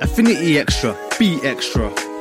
Affinity Extra, be extra.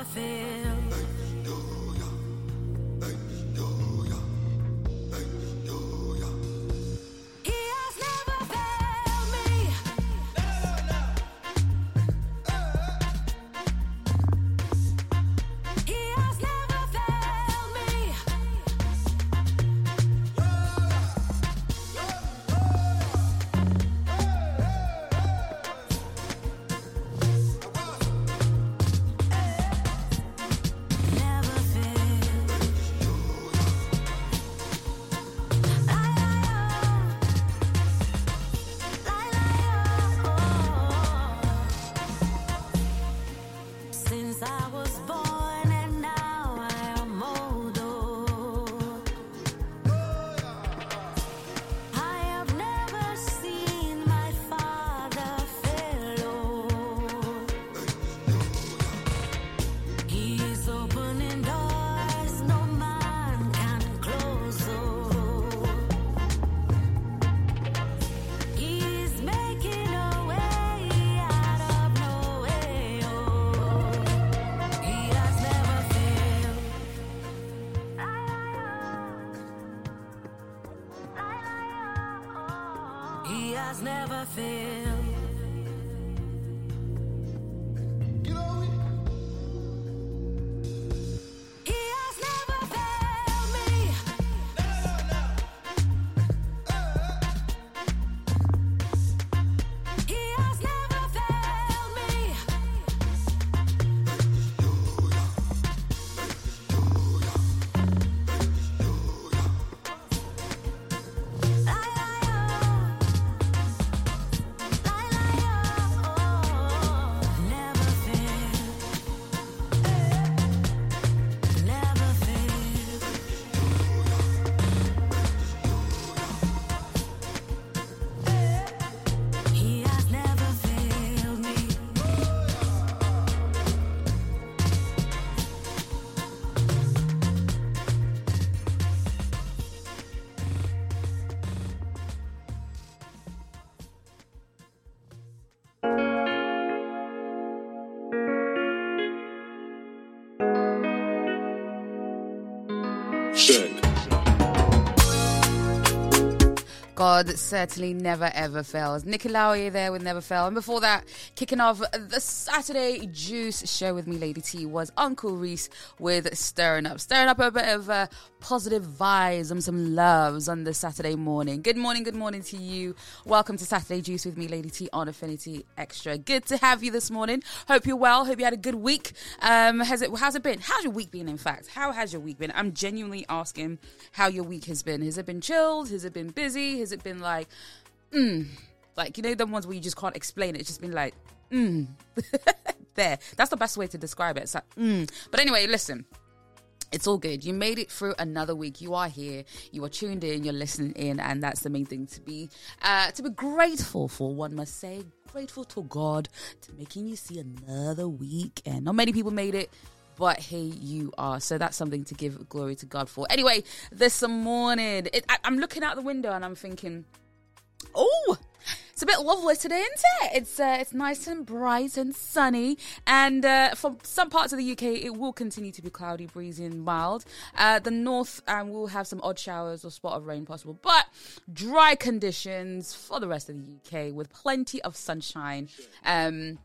Has God certainly never ever fails. Nicky Lauer there with Never Fail. And before that, kicking off the Saturday Juice show with me, Lady T, was Uncle Reese with Stirring Up. Stirring up a bit of uh, positive vibes and some loves on the Saturday morning. Good morning, good morning to you. Welcome to Saturday Juice with me, Lady T, on Affinity Extra. Good to have you this morning. Hope you're well. Hope you had a good week. Um, has it? How's it been? How's your week been? In fact, how has your week been? I'm genuinely asking how your week has been. Has it been chilled? Has it been busy? Has it been like, mm, like you know, the ones where you just can't explain it? It's just been like, mm. there. That's the best way to describe it. It's like, mm. But anyway, listen. It's all good. You made it through another week. You are here. You are tuned in. You're listening in, and that's the main thing to be uh, to be grateful for. One must say, grateful to God to making you see another week. And not many people made it, but here you are. So that's something to give glory to God for. Anyway, this morning, it, I, I'm looking out the window and I'm thinking, oh, it's a bit lovely today, isn't it? It's uh, it's nice and bright and sunny, and uh, for some parts of the UK, it will continue to be cloudy, breezy, and mild. Uh, the north um, will have some odd showers or spot of rain possible, but dry conditions for the rest of the UK with plenty of sunshine. Um,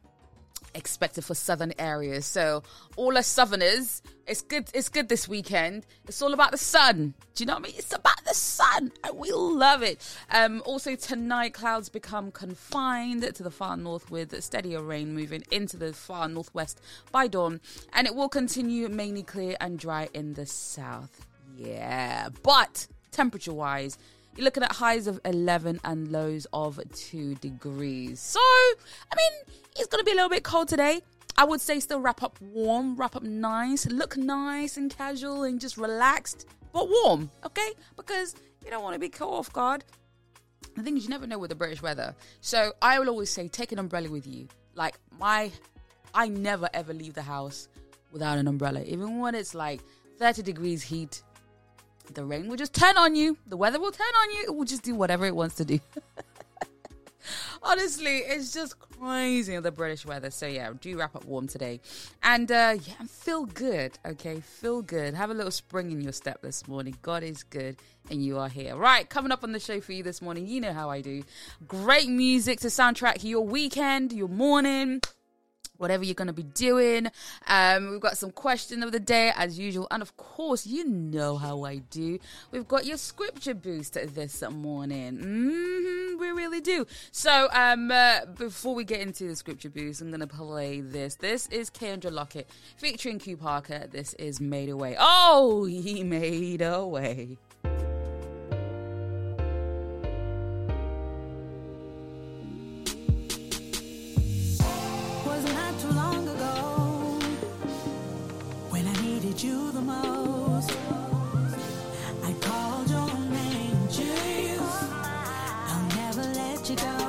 expected for southern areas. So all us southerners, it's good. It's good this weekend. It's all about the sun. Do you know what I mean? It's about the sun, and we love it. Um, also tonight, clouds become confined to the far north with steadier rain moving into the far northwest by dawn, and it will continue mainly clear and dry in the south. Yeah, but temperature-wise. You're looking at highs of 11 and lows of 2 degrees. So, I mean, it's going to be a little bit cold today. I would say still wrap up warm, wrap up nice, look nice and casual and just relaxed, but warm, okay? Because you don't want to be caught off guard. The thing is, you never know with the British weather. So I will always say, take an umbrella with you. Like, my, I never ever leave the house without an umbrella. Even when it's like 30 degrees heat, the rain will just turn on you. The weather will turn on you. It will just do whatever it wants to do. Honestly, it's just crazy the British weather. So yeah, do wrap up warm today, and uh, yeah, feel good. Okay, feel good. Have a little spring in your step this morning. God is good, and you are here. Right, coming up on the show for you this morning. You know how I do. Great music to soundtrack your weekend, your morning whatever you're going to be doing. Um, we've got some question of the day as usual, and of course, you know how I do. We've got your scripture boost this morning. hmm we really do. So, um, uh, before we get into the scripture boost, I'm going to play this. This is Kendra Lockett featuring Q Parker. This is Made Away. Oh, he made a you the most. I called your name. I'll never let you go.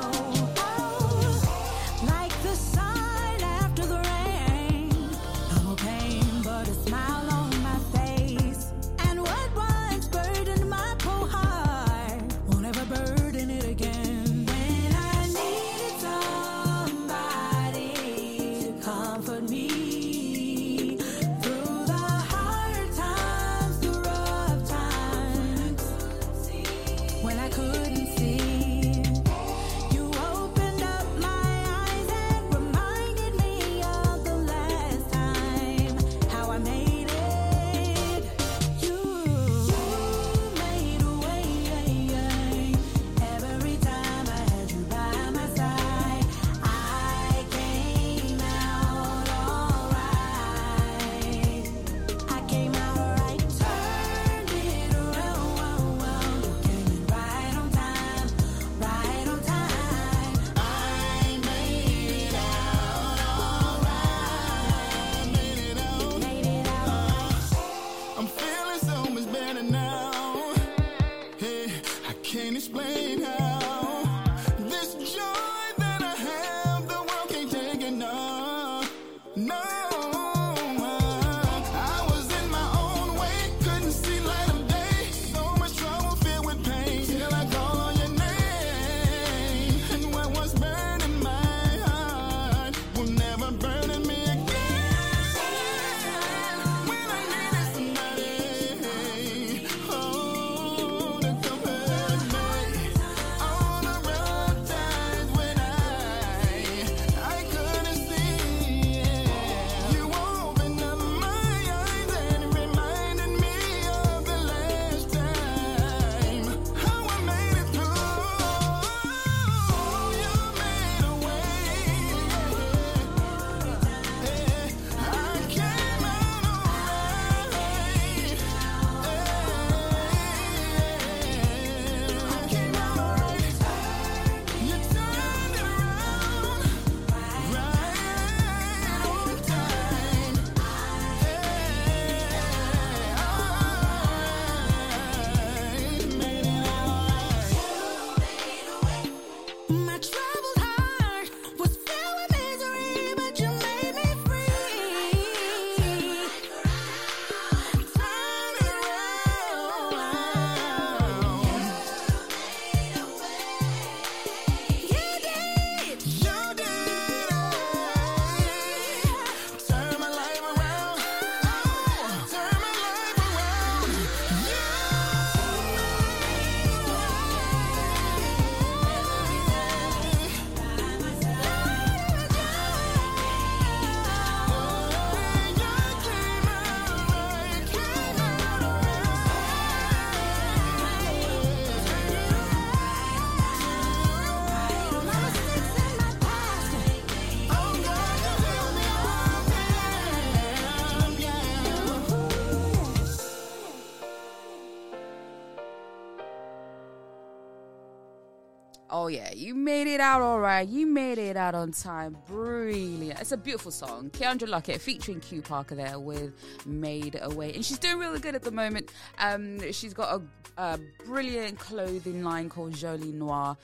Made it out all right. You made it out on time. Brilliant. It's a beautiful song. Keandra Lockett featuring Q Parker there with Made Away. And she's doing really good at the moment. Um, she's got a, a brilliant clothing line called Jolie Noir.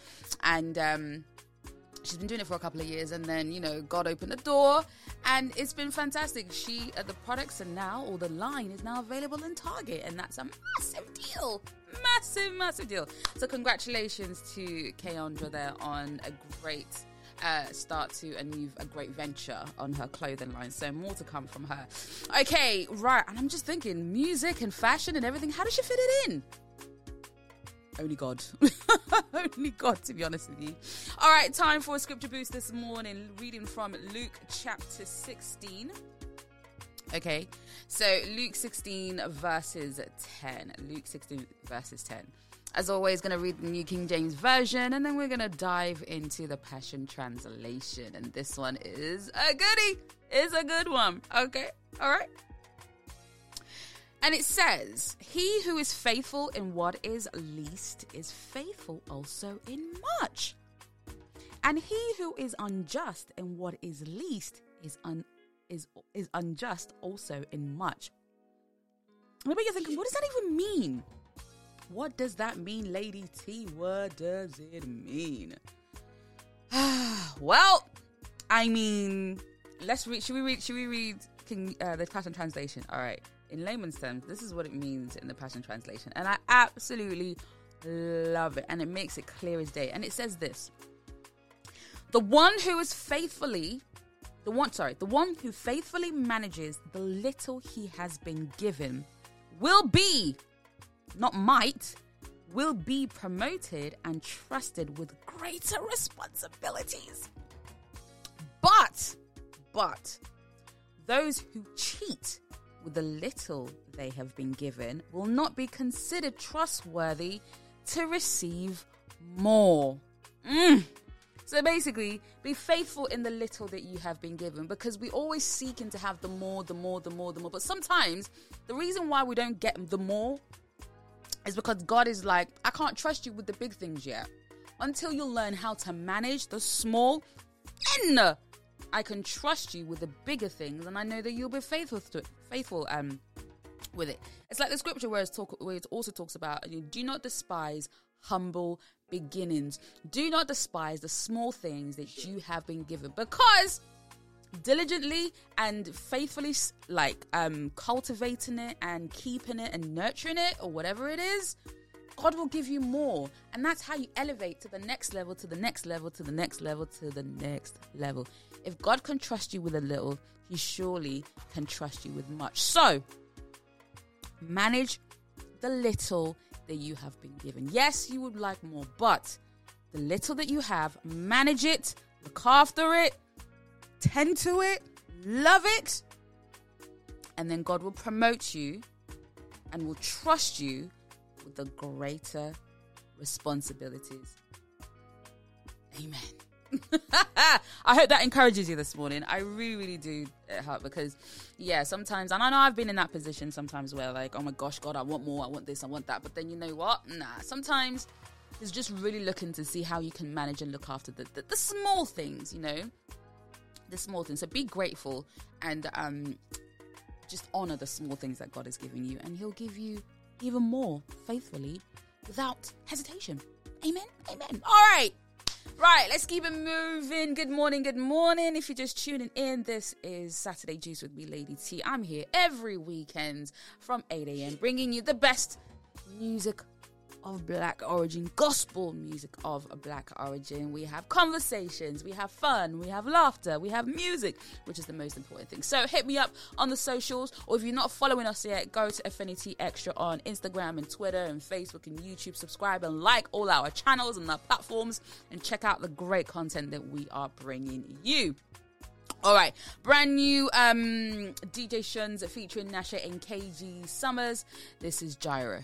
And um, she's been doing it for a couple of years and then you know god opened the door and it's been fantastic. She uh, the products are now or the line is now available in target and that's a massive deal. Massive massive deal. So congratulations to Keandra there on a great uh, start to a new a great venture on her clothing line. So more to come from her. Okay right and i'm just thinking music and fashion and everything how does she fit it in only God. Only God, to be honest with you. All right, time for a scripture boost this morning. Reading from Luke chapter 16. Okay, so Luke 16 verses 10. Luke 16 verses 10. As always, going to read the New King James Version and then we're going to dive into the Passion Translation. And this one is a goodie. Is a good one. Okay, all right. And it says, He who is faithful in what is least is faithful also in much. And he who is unjust in what is least is un- is is unjust also in much. Maybe you're thinking, what does that even mean? What does that mean, Lady T? What does it mean? well, I mean, let's read. Should we read? Should we read King, uh, the Passion Translation? All right. In layman's terms, this is what it means in the Passion Translation, and I absolutely love it, and it makes it clear as day. And it says this: the one who is faithfully, the one, sorry, the one who faithfully manages the little he has been given, will be, not might, will be promoted and trusted with greater responsibilities. But, but, those who cheat the little they have been given will not be considered trustworthy to receive more. Mm. So basically, be faithful in the little that you have been given because we always seeking to have the more, the more, the more, the more. But sometimes the reason why we don't get the more is because God is like, I can't trust you with the big things yet. Until you learn how to manage the small, then I can trust you with the bigger things, and I know that you'll be faithful to it, faithful um with it. It's like the scripture where, talk, where it also talks about you do not despise humble beginnings. Do not despise the small things that you have been given because diligently and faithfully like um cultivating it and keeping it and nurturing it or whatever it is god will give you more and that's how you elevate to the next level to the next level to the next level to the next level if god can trust you with a little he surely can trust you with much so manage the little that you have been given yes you would like more but the little that you have manage it look after it tend to it, love it, and then God will promote you and will trust you with the greater responsibilities. Amen. I hope that encourages you this morning. I really, really do it heart because, yeah, sometimes, and I know I've been in that position sometimes where, like, oh my gosh, God, I want more, I want this, I want that. But then you know what? Nah, sometimes it's just really looking to see how you can manage and look after the, the, the small things, you know? the small things. So be grateful and um, just honor the small things that God has given you, and He'll give you even more faithfully without hesitation. Amen. Amen. All right. Right, let's keep it moving. Good morning, good morning. If you're just tuning in, this is Saturday Juice with me, Lady T. I'm here every weekend from 8 a.m., bringing you the best music of black origin, gospel music of black origin. We have conversations, we have fun, we have laughter, we have music, which is the most important thing. So hit me up on the socials, or if you're not following us yet, go to Affinity Extra on Instagram and Twitter and Facebook and YouTube. Subscribe and like all our channels and our platforms, and check out the great content that we are bringing you. All right, brand new um, DJ Shuns featuring Nasha and KG Summers. This is Gyra.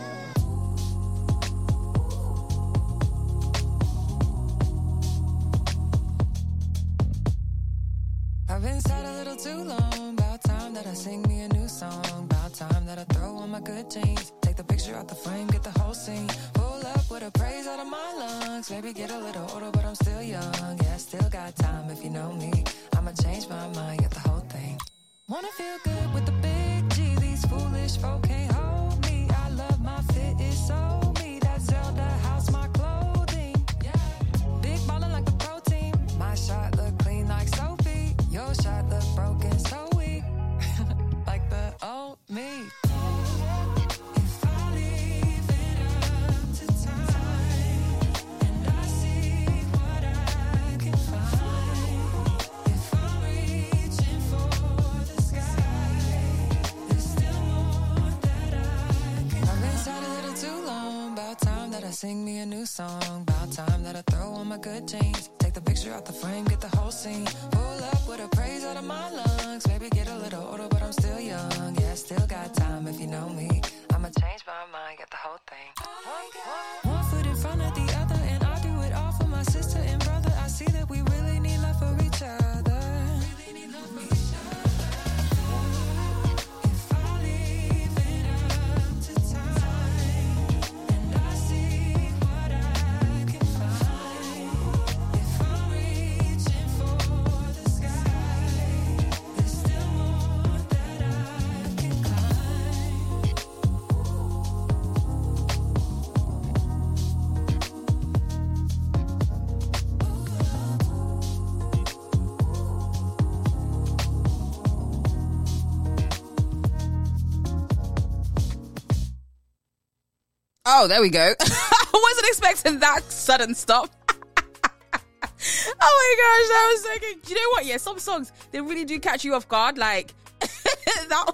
Oh, there we go. I wasn't expecting that sudden stop. oh my gosh, that was so good. Do you know what? Yeah, some songs they really do catch you off guard. Like that.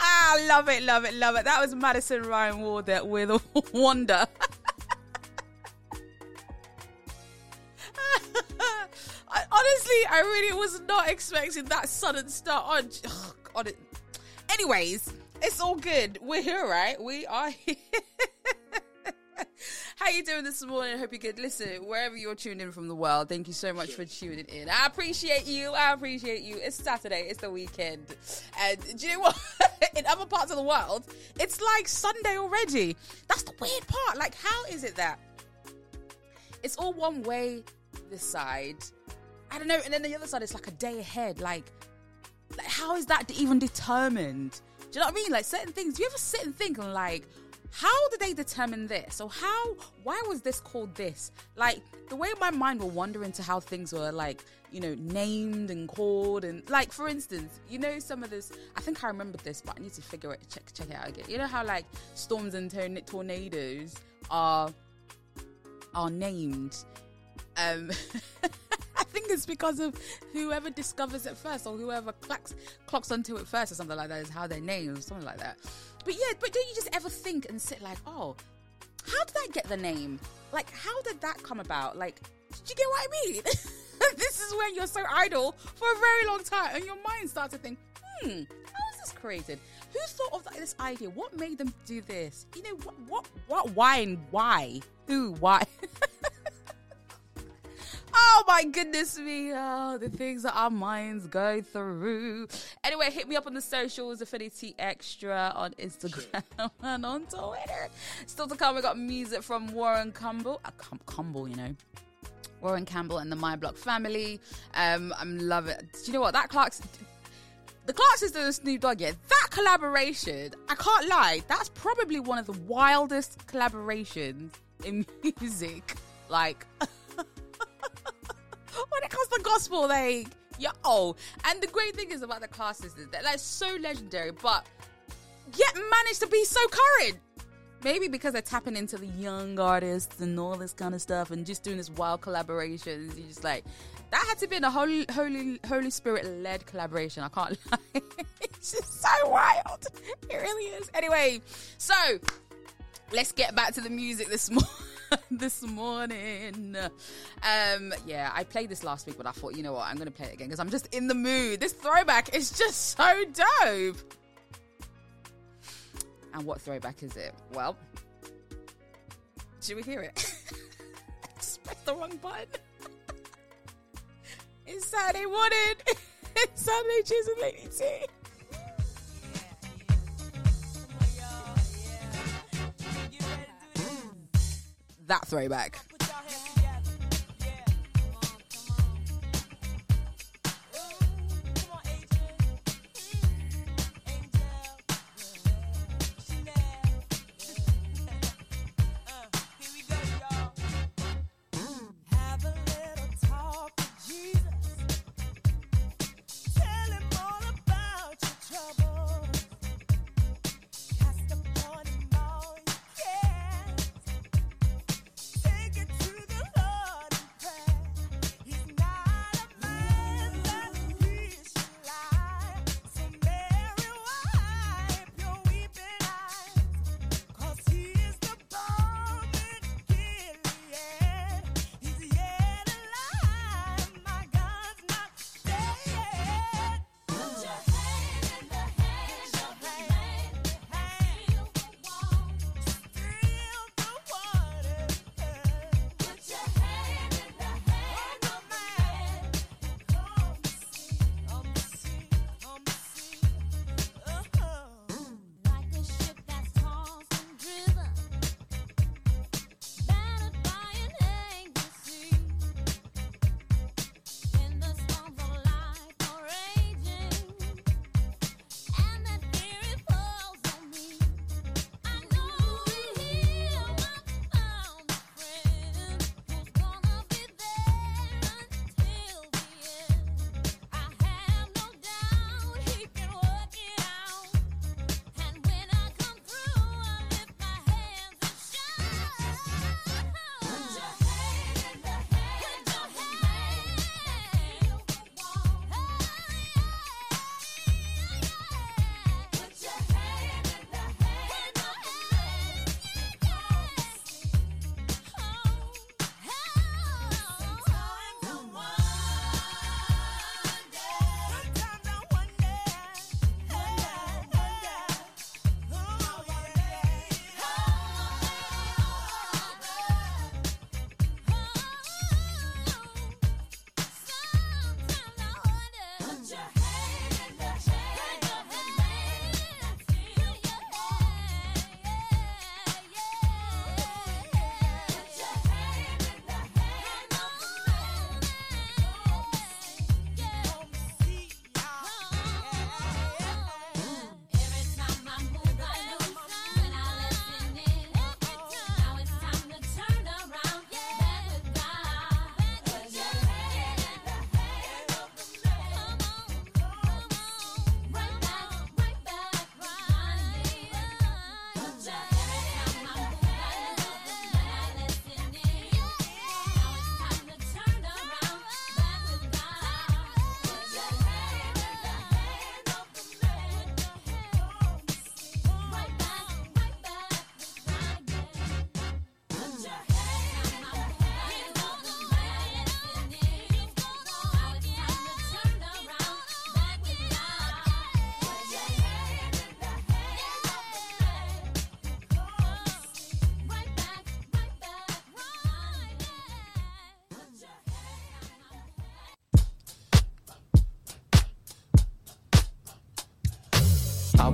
ah, love it, love it, love it. That was Madison Ryann Ward with Wonder. I, honestly, I really was not expecting that sudden start on. Oh, God, it, anyways, it's all good. We're here, right? We are here. How you doing this morning? I hope you're good. Listen, wherever you're tuned in from the world, thank you so much for tuning in. I appreciate you. I appreciate you. It's Saturday. It's the weekend. And do you know what? in other parts of the world, it's like Sunday already. That's the weird part. Like, how is it that it's all one way this side? I don't know. And then the other side, it's like a day ahead. Like, like how is that even determined? You know what I mean? Like certain things. Do you ever sit and think and like, how did they determine this? Or how? Why was this called this? Like the way my mind will wander into how things were like, you know, named and called and like, for instance, you know, some of this. I think I remembered this, but I need to figure it, check check it out again. You know how like storms and torn- tornadoes are are named. Um, I think it's because of whoever discovers it first or whoever clocks clocks onto it first or something like that is how they're named or something like that. But yeah, but don't you just ever think and sit like, oh, how did I get the name? Like, how did that come about? Like, did you get what I mean? this is when you're so idle for a very long time and your mind starts to think, hmm, how was this created? Who thought of this idea? What made them do this? You know, what, what, what, why, and why? Who, why? Oh my goodness me. Oh, the things that our minds go through. Anyway, hit me up on the socials, Affinity Extra on Instagram and on Twitter. Still to come, we got music from Warren Campbell. Uh, Cam- Campbell, you know. Warren Campbell and the My Block family. Um, I'm loving it. Do you know what? That Clark's the Clark sisters and Snoop Dogg, yeah, that collaboration, I can't lie, that's probably one of the wildest collaborations in music. Like, when it comes to gospel, like, yo. And the great thing is about the Clark sisters, they're like so legendary, but yet managed to be so current. maybe because they're tapping into the young artists and all this kind of stuff and just doing this wild collaborations. You're just like that had to be a holy, holy, Holy Spirit led collaboration. I can't lie. it's just so wild. It really is. Anyway, so let's get back to the music this morning. this morning. Um, yeah, I played this last week, but I thought, you know what, I'm gonna play it again because I'm just in the mood. This throwback is just so dope. And what throwback is it? Well, should we hear it? Just pressed the wrong button. it's Saturday morning. it's Saturday Juice and Lady T. That throwback.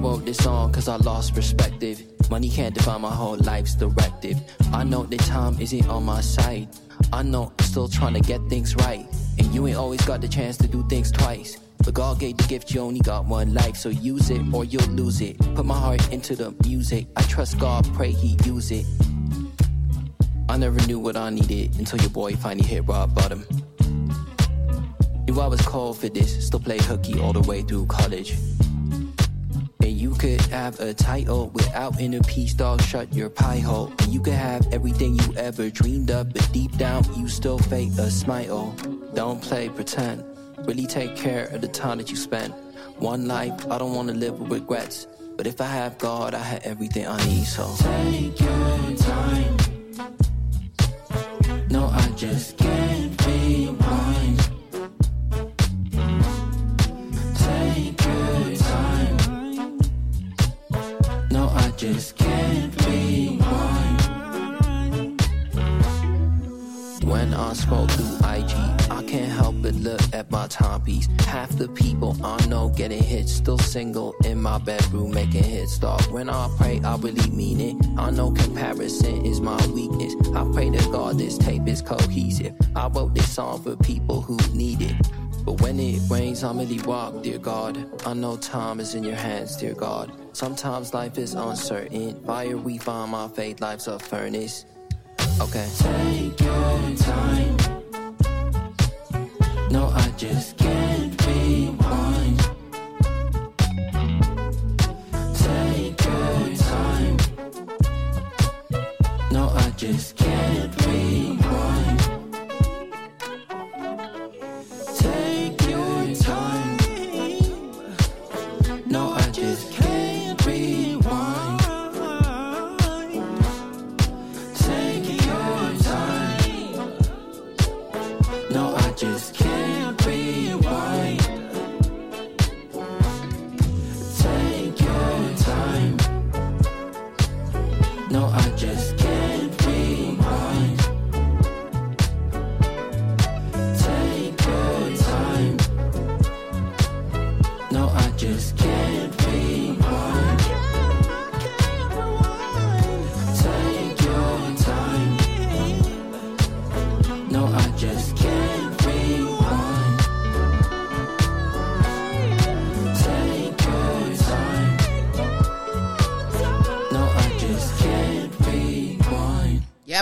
Wrote this song cause I lost perspective. Money can't define my whole life's directive. I know that time isn't on my side. I know I'm still trying to get things right. And you ain't always got the chance to do things twice. But God gave the gift, you only got one life, so use it or you'll lose it. Put my heart into the music. I trust God, pray He use it. I never knew what I needed until your boy finally hit rock bottom. Knew I was called for this, still play hooky all the way through college. Could have a title without inner peace, dog. Shut your pie hole. And you could have everything you ever dreamed of, but deep down you still fake a smile. Don't play pretend. Really take care of the time that you spend. One life, I don't wanna live with regrets. But if I have God, I have everything I need. So take your time. No, I just can't rewind. Timepiece. Half the people I know getting hits, still single in my bedroom making hits. Dog, when I pray, I really mean it. I know comparison is my weakness. I pray to God this tape is cohesive. I wrote this song for people who need it. But when it rains, I'm really walk, dear God. I know time is in your hands, dear God. Sometimes life is uncertain. Fire, we find my faith, life's a furnace. Okay. Take your time. No, I just can't rewind. Take your time. No, I just can't rewind.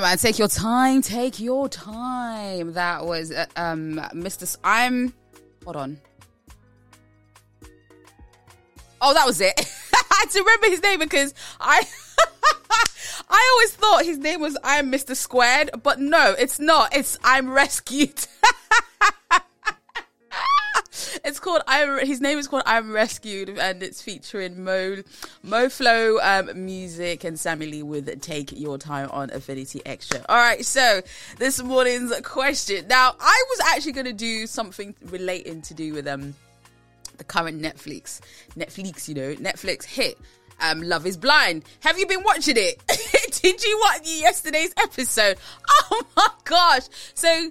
Man, take your time. Take your time. That was uh, um Mr. S- I'm. Hold on. Oh, that was it. I had to remember his name because I. I always thought his name was I'm Mr. Squared, but no, it's not. It's I'm Rescued. it's called I'm. His name is called I'm Rescued, and it's featuring Mo, Mo Flow, um, music, and Sammy Lee with "Take Your Time" on Affinity Extra. All right, so this morning's question. Now, I was actually going to do something relating to do with um the current Netflix, Netflix, you know, Netflix hit. Um, Love is Blind. Have you been watching it? did you watch yesterday's episode? Oh my gosh! So,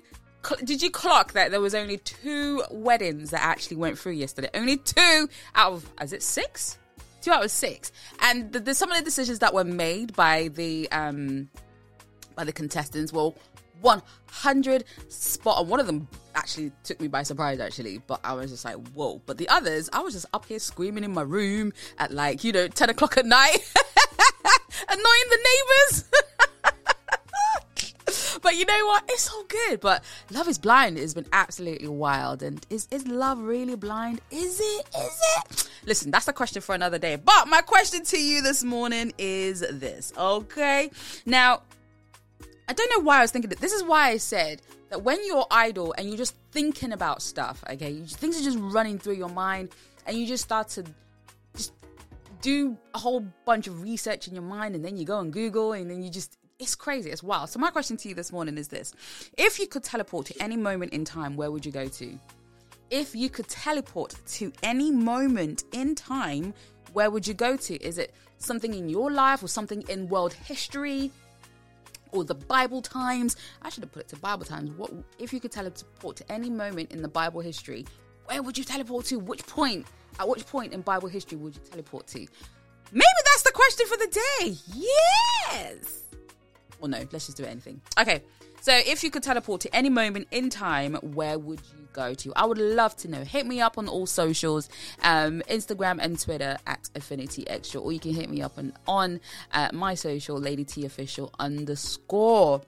did you clock that there was only two weddings that actually went through yesterday? Only two out of is it six? Two out of six. And the, the, some of the decisions that were made by the um by the contestants were 100 spot on. One of them actually took me by surprise, actually, but I was just like, whoa. But the others, I was just up here screaming in my room at like, you know, 10 o'clock at night, annoying the neighbors. but you know what? It's all good. But Love is Blind has been absolutely wild. And is, is love really blind? Is it? Is it? Listen, that's a question for another day. But my question to you this morning is this, okay? Now, I don't know why I was thinking that. This is why I said that when you're idle and you're just thinking about stuff, okay, things are just running through your mind, and you just start to just do a whole bunch of research in your mind, and then you go on Google, and then you just. It's crazy. It's wild. So my question to you this morning is this: If you could teleport to any moment in time, where would you go to? If you could teleport to any moment in time, where would you go to? Is it something in your life or something in world history? or the Bible times. I should have put it to Bible times. What if you could teleport to any moment in the Bible history? Where would you teleport to? Which point? At which point in Bible history would you teleport to? Maybe that's the question for the day. Yes. Well, no. Let's just do anything. Okay. So, if you could teleport to any moment in time, where would you go to? I would love to know. Hit me up on all socials, um, Instagram and Twitter at Affinity Extra, or you can hit me up on, on uh, my social, Lady T Official underscore.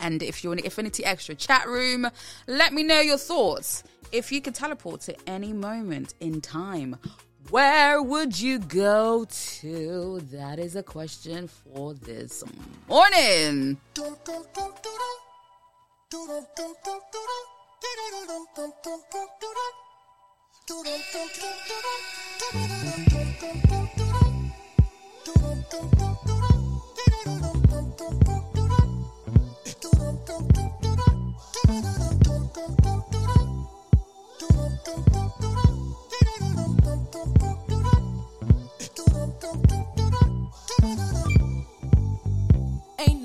And if you're in the Affinity Extra chat room, let me know your thoughts. If you could teleport to any moment in time, Where would you go to? That is a question for this morning.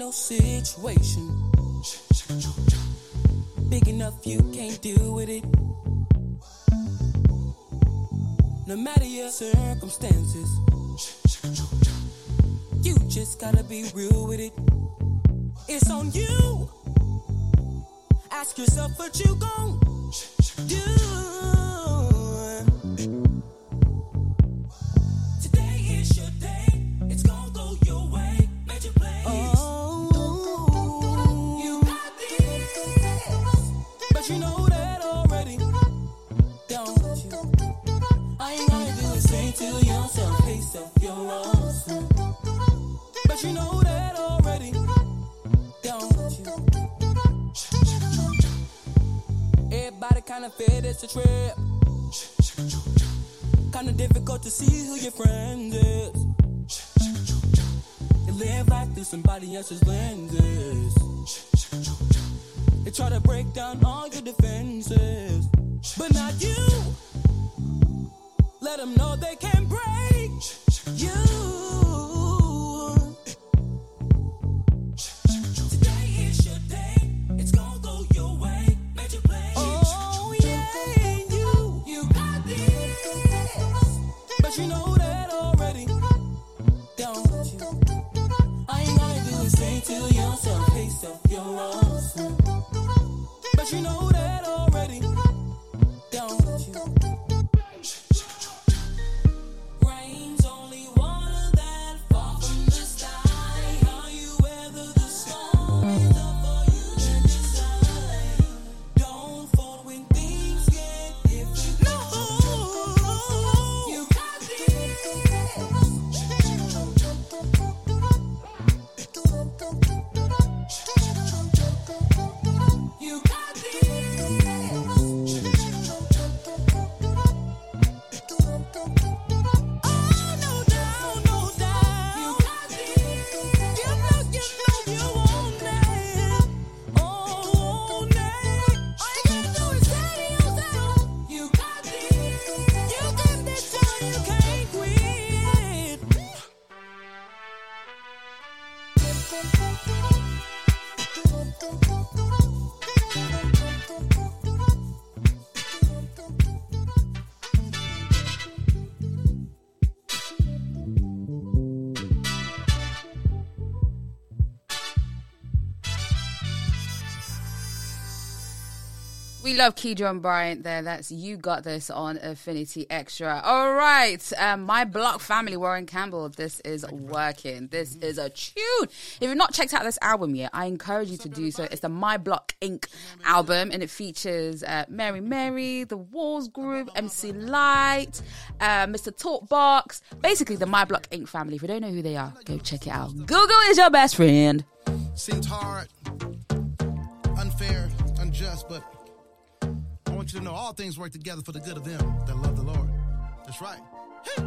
No situation big enough you can't deal with it. No matter your circumstances, you just gotta be real with it. It's on you. Ask yourself what you gon' do. It's a trip. Kinda difficult to see who your friend is. You live life through somebody else's lenses. They try to break down all We love Kedra and Bryant there. That's You Got This on Affinity Extra. All right. Um, my block family, Warryn Campbell. This is working. This is a tune. If you've not checked out this album yet, I encourage you to do so. It's the My Block Inc. album and it features uh, Mary Mary, The Walls Group, MC Lyte, uh, Mr. Talkbox. Basically, the My Block Inc. family. If you don't know who they are, go check it out. Google is your best friend. Seems hard, unfair, unjust, but want you to know all things work together for the good of them that love the Lord. That's right. Hey,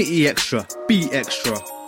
Affinity Extra. Be extra.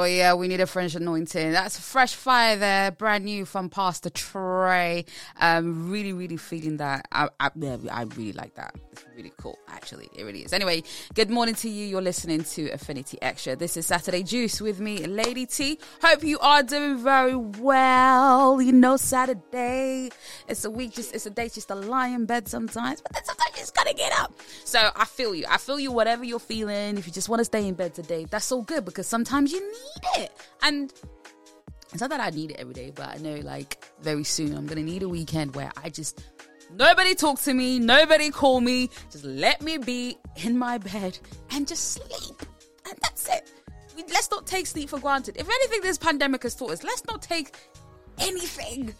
Oh yeah, we need a French anointing. That's fresh fire there, brand new from Pastor Trey. Um, really, really feeling that. I, I, I really like that. It's really cool, actually. It really is. Anyway, good morning to you. You're listening to Affinity Extra. This is Saturday Juice with me, Lady T. Hope you are doing very well. You know, Saturday. It's a week, just it's a day just to lie in bed sometimes, but then sometimes you just gotta get up. So I feel you. I feel you. Whatever you're feeling, if you just want to stay in bed today, that's all good because sometimes you need it. And it's not that I need it every day, but I know like very soon I'm gonna need a weekend where I just nobody talk to me, nobody call me, just let me be in my bed and just sleep. And that's it. We- Let's not take sleep for granted. If anything this pandemic has taught us, let's not take anything.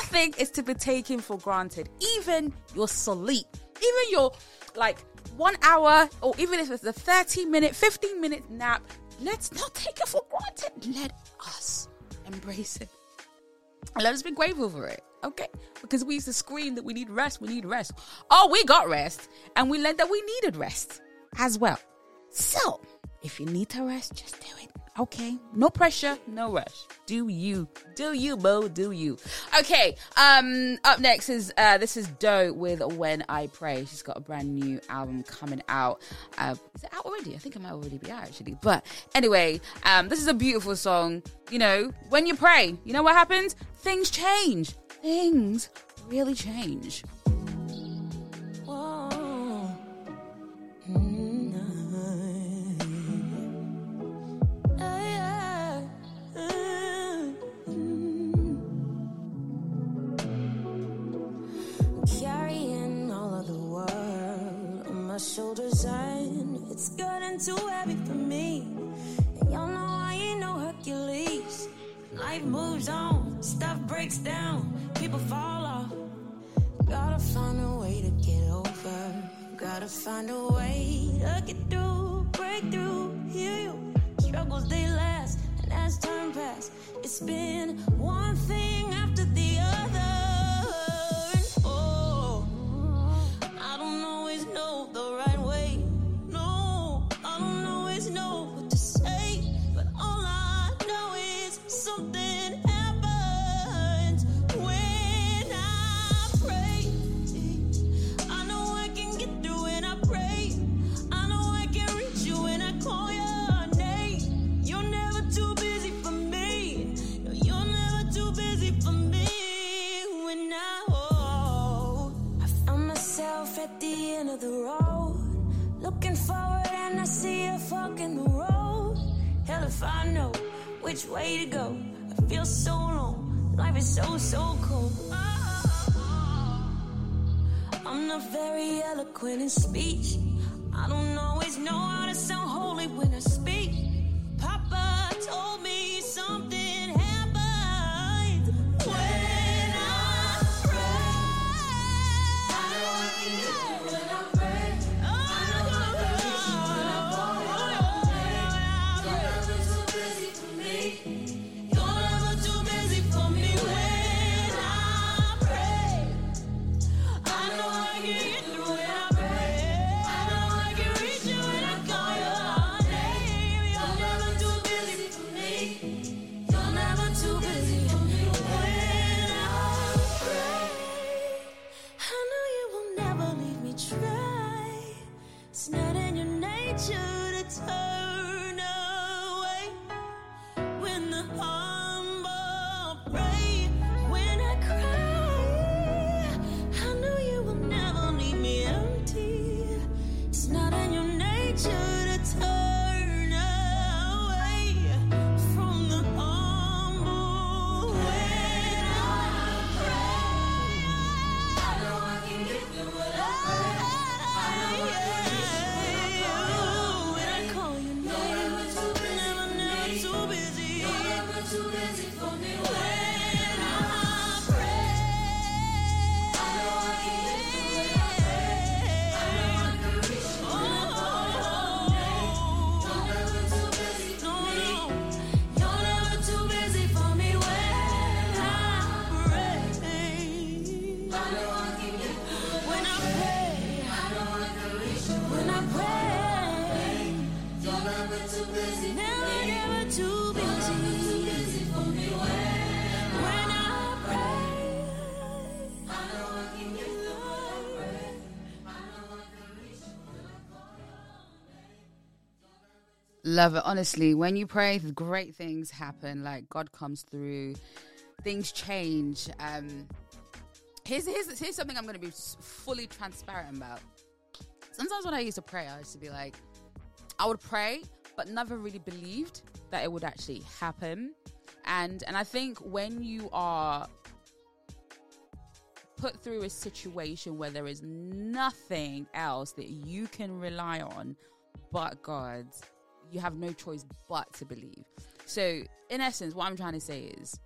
Nothing is to be taken for granted. Even your sleep. Even your like one hour or even if it's a 30 minute, 15 minute nap, let's not take it for granted. Let us embrace it. Let us be grateful for it. Okay? Because we used to scream that we need rest, we need rest. Oh, we got rest. And we learned that we needed rest as well. So, if you need to rest, just do it. Okay? No pressure, no rush. Do you. Do you, Bo. Do you. Okay. Um, up next is uh this is Doe with When I Pray. She's got a brand new album coming out. Uh, is it out already? I think it might already be out actually. But anyway, um, this is a beautiful song. You know, when you pray, you know what happens? Things change. Things really change. Shoulders, and it's getting too heavy for me. And y'all know I ain't no Hercules. Life moves on, stuff breaks down, people fall off. Gotta find a way to get over. Gotta find a way to get through, break through, heal you. Struggles they last, and as time pass, it's been one thing after the other. Way to go. I feel so alone. Life is so so cold. I'm not very eloquent in speech. I don't always know how to sound holy when I speak. Love it. Honestly, when you pray, great things happen. Like God comes through, things change. Um, here's here's here's something I'm going to be fully transparent about. Sometimes when I used to pray, I used to be like, I would pray, but never really believed that it would actually happen. And and I think when you are put through a situation where there is nothing else that you can rely on but God, you have no choice but to believe. So, in essence, what I'm trying to say is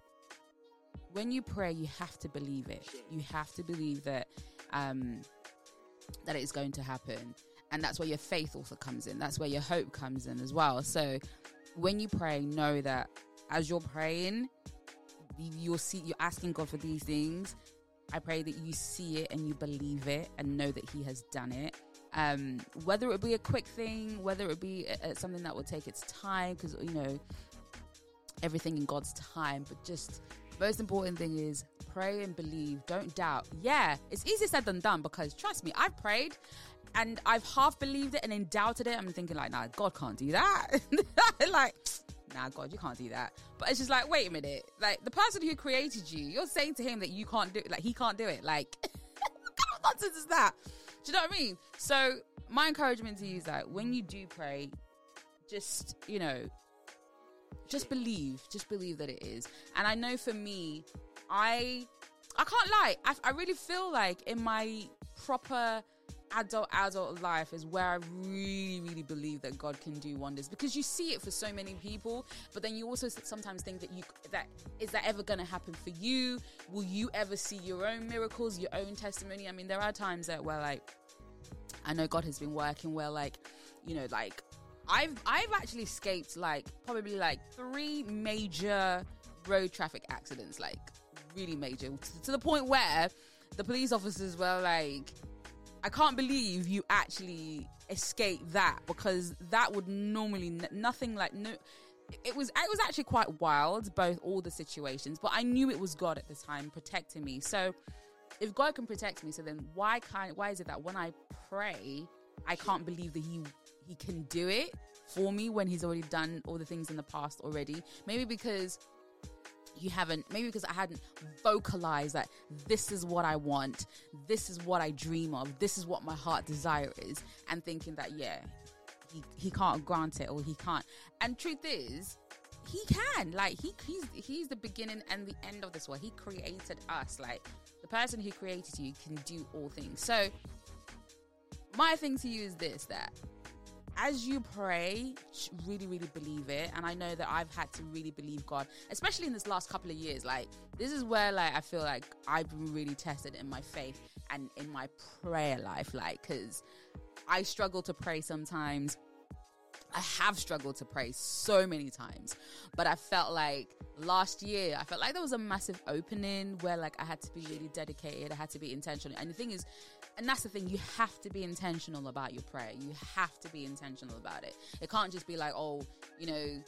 when you pray, you have to believe it. You have to believe that um, that it is going to happen, and that's where your faith also comes in. That's where your hope comes in as well. So, when you pray, know that as you're praying, you- you'll see you're asking God for these things. I pray that you see it and you believe it and know that He has done it. Um, whether it be a quick thing, whether it be uh, uh, something that will take its time, because you know everything in God's time. But just most important thing is pray and believe. Don't doubt. Yeah, it's easier said than done because trust me, I've prayed and I've half believed it and then doubted it. I'm thinking like, nah, God can't do that. like, nah, God, you can't do that. But it's just like, wait a minute. Like the person who created you, you're saying to him that you can't do it. Like he can't do it. Like, what kind of nonsense is that? Do you know what I mean? So my encouragement to you is that when you do pray, just you know, just believe just believe that it is and i know for me i i can't lie i, I really feel like in my proper adult adult life is where i really really believe that god can do wonders because you see it for so many people but then you also sometimes think that you that is that ever going to happen for you? Will you ever see your own miracles your own testimony? I mean there are times that where like I know God has been working where Like, you know, like I've I've actually escaped like probably like three major road traffic accidents, like really major, to, to the point where the police officers were like, "I can't believe you actually escaped that because that would normally n- nothing like no." It was it was actually quite wild, both all the situations, but I knew it was God at the time protecting me. So if God can protect me, so then why can't why is it that when I pray, I can't believe that He He can do it for me when He's already done all the things in the past already? Maybe because you haven't maybe because I hadn't vocalized that this is what I want, this is what I dream of, this is what my heart desire is, and thinking that yeah, he he can't grant it or he can't. And truth is, he can. Like he he's he's the beginning and the end of this world. He created us. Like the person who created you can do all things. So my thing to you is this that as you pray, really, really believe it. And I know that I've had to really believe God, especially in this last couple of years. Like, this is where, like, I feel like I've been really tested in my faith and in my prayer life. Like, because I struggle to pray sometimes. I have struggled to pray so many times, but I felt like last year, I felt like there was a massive opening where like I had to be really dedicated. I had to be intentional. And the thing is, and that's the thing, you have to be intentional about your prayer. You have to be intentional about it. It can't just be like, oh, you know,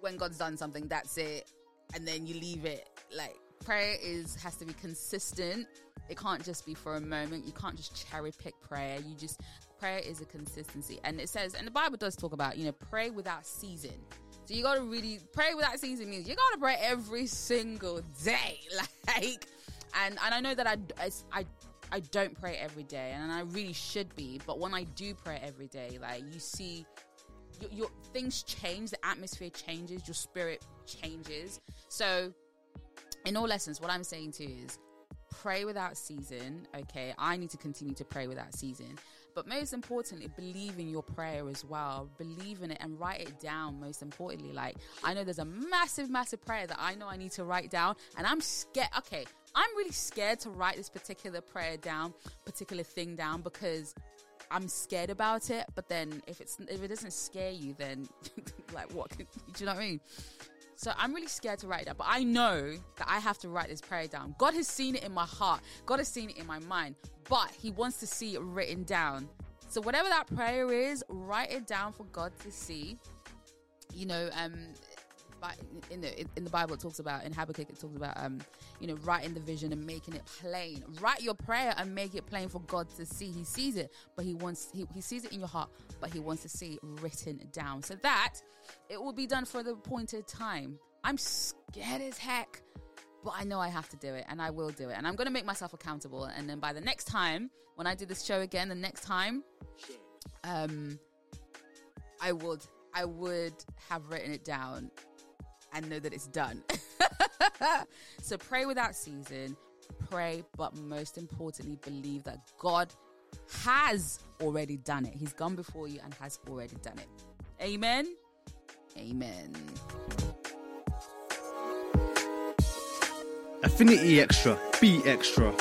when God's done something, that's it, and then you leave it. Like prayer is has to be consistent. It can't just be for a moment. You can't just cherry pick prayer. You just prayer is a consistency, and it says, and the Bible does talk about you know pray without season. So you gotta really pray without season means you gotta pray every single day, like. And and I know that I I. I I don't pray every day, and I really should be. But when I do pray every day, like you see, your, your things change, the atmosphere changes, your spirit changes. So, in all lessons, what I'm saying to you is pray without season. Okay, I need to continue to pray without season. But most importantly, believe in your prayer as well. Believe in it and write it down. Most importantly, like I know there's a massive, massive prayer that I know I need to write down, and I'm scared. Okay, I'm really scared to write this particular prayer down, particular thing down because I'm scared about it. But then if it's if it doesn't scare you, then like what? Can, do you know what I mean? So I'm really scared to write it down, but I know that I have to write this prayer down. God has seen it in my heart. God has seen it in my mind, but He wants to see it written down. So whatever that prayer is, write it down for God to see. You know, um, in the in the Bible it talks about in Habakkuk it talks about um you know writing the vision and making it plain. Write your prayer and make it plain for God to see. He sees it, but he wants he, he sees it in your heart, but he wants to see it written down so that it will be done for the appointed time. I'm scared as heck but I know I have to do it and I will do it. And I'm going to make myself accountable. And then by the next time, when I do this show again, the next time, um, I would, I would have written it down and know that it's done. so pray without season, pray, but most importantly, believe that God has already done it. He's gone before you and has already done it. Amen. Amen. Affinity Extra, be extra.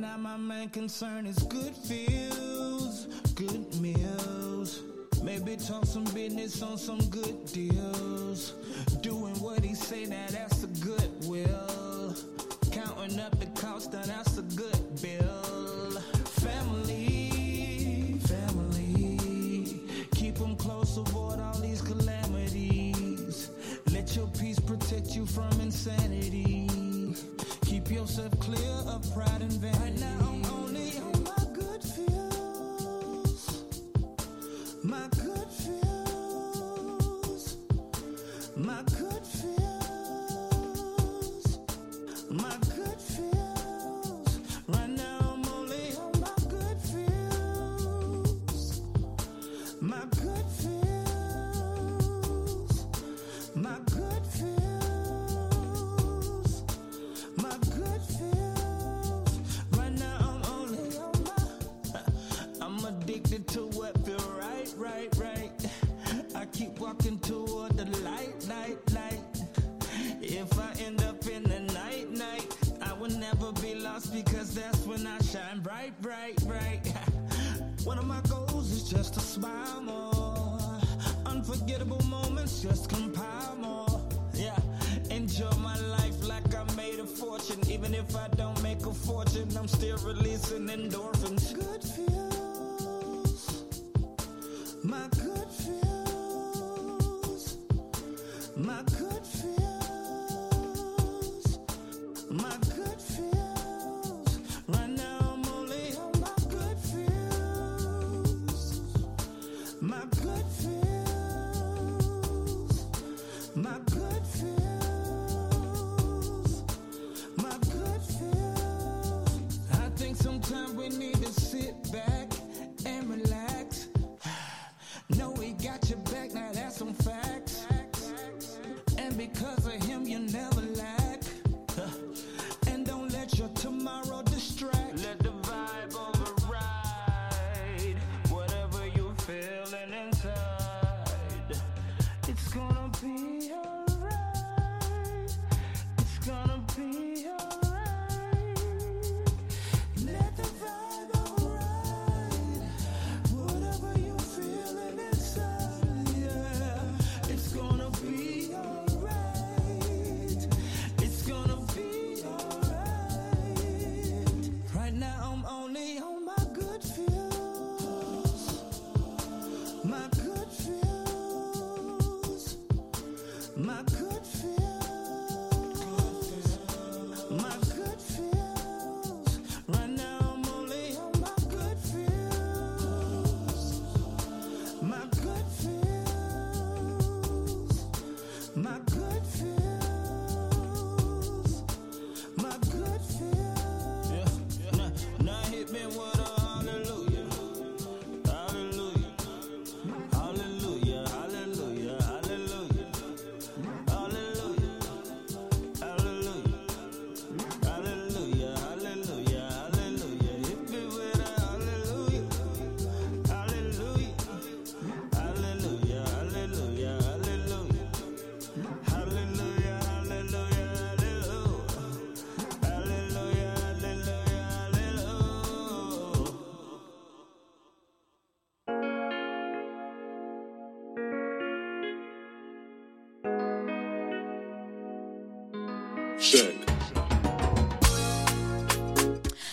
Now my main concern is good feels, good meals. Maybe talk some business on some good deals. Doing what he say, now that's a good will. Counting up the cost, now that's a good bill.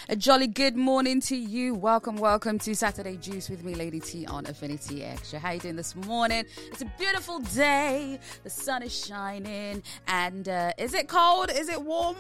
A jolly good morning to you. Welcome, welcome to Saturday Juice with me, Lady T on Affinity Extra. How you doing this morning? It's a beautiful day. The sun is shining, and uh, is it cold? Is it warm?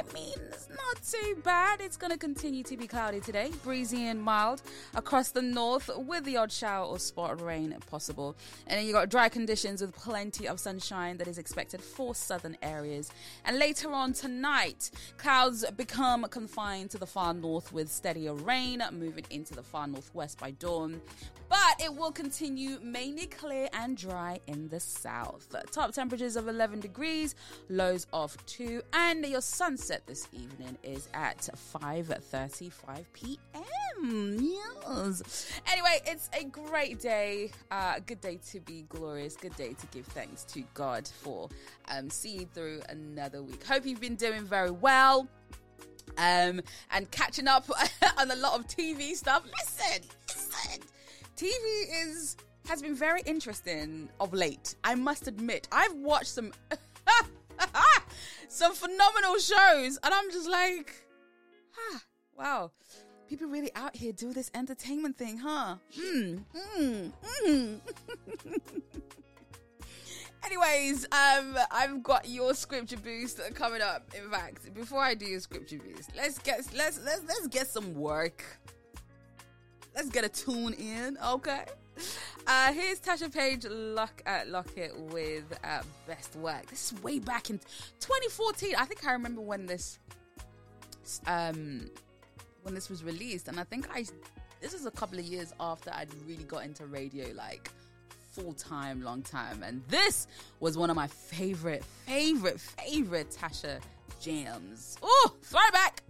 I mean, it's not too bad. It's going to continue to be cloudy today, breezy and mild across the north, with the odd shower or spot of rain possible. And then you've got dry conditions with plenty of sunshine that is expected for southern areas. And later on tonight, clouds become confined to the far north with steadier rain moving into the far northwest by dawn. But it will continue mainly clear and dry in the south. Top temperatures of 11 degrees, lows of 2, and your sunset this evening is at 5:35 p.m. Yes. Anyway, it's a great day. Uh, good day to be glorious. Good day to give thanks to God for um, seeing through another week. Hope you've been doing very well. Um, and catching up on a lot of TV stuff. Listen, listen. TV is has been very interesting of late. I must admit, I've watched some some phenomenal shows, and I'm just like, ah, wow. People really out here do this entertainment thing, huh? Mm, mm, mm. Anyways, um, I've got your scripture boost coming up. In fact, before I do your scripture boost, let's get let's let's let's get some work. Let's get a tune in, okay? Uh, here's Tasha Page Lock at Lockhart with uh, Best Work. This is way back in 2014. I think I remember when this um when this was released, and I think I this is a couple of years after I'd really got into radio, like full time, long time, and this was one of my favorite, favorite, favorite Tasha jams. Oh, throwback.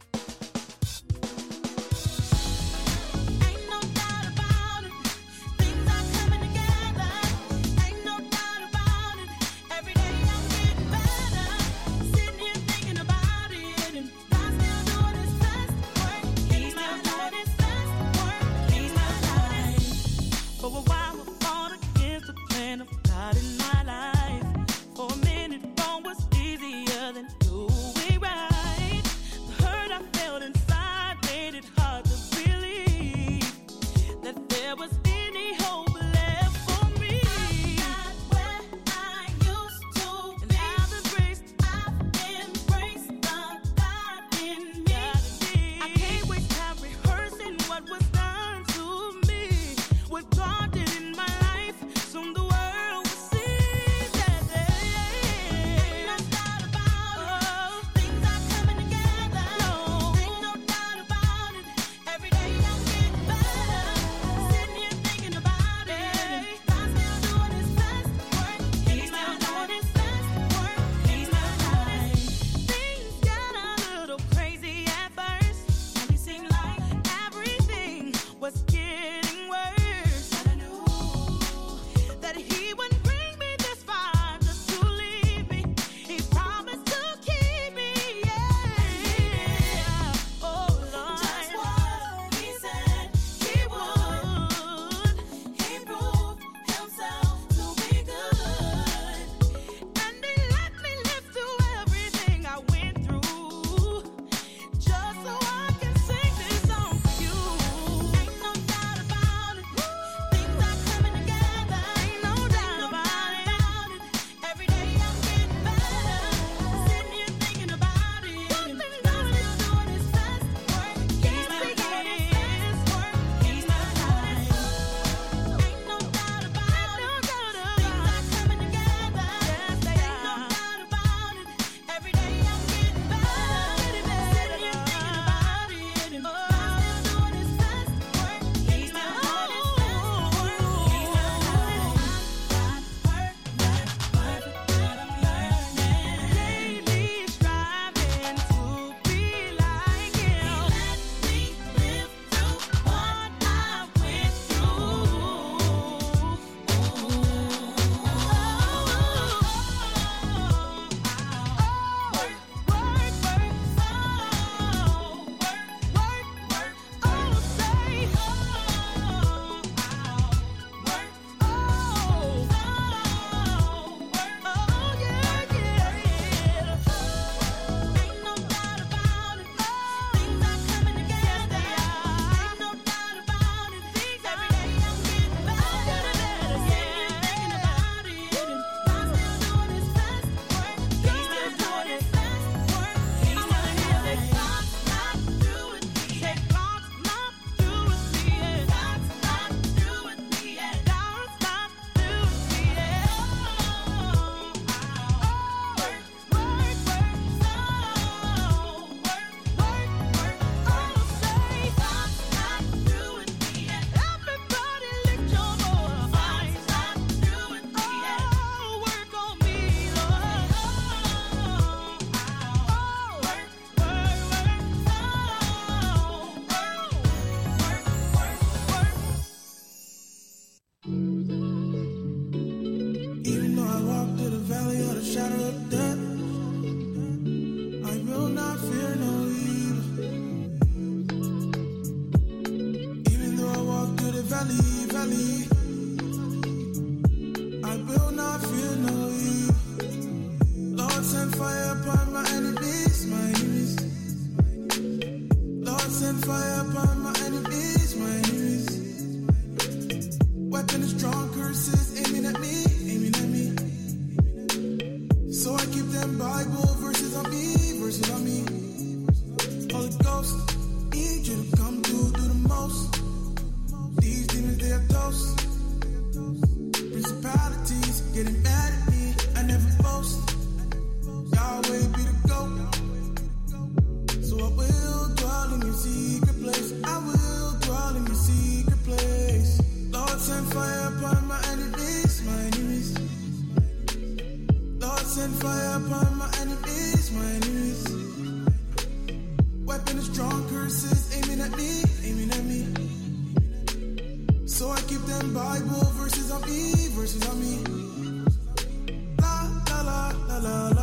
la la.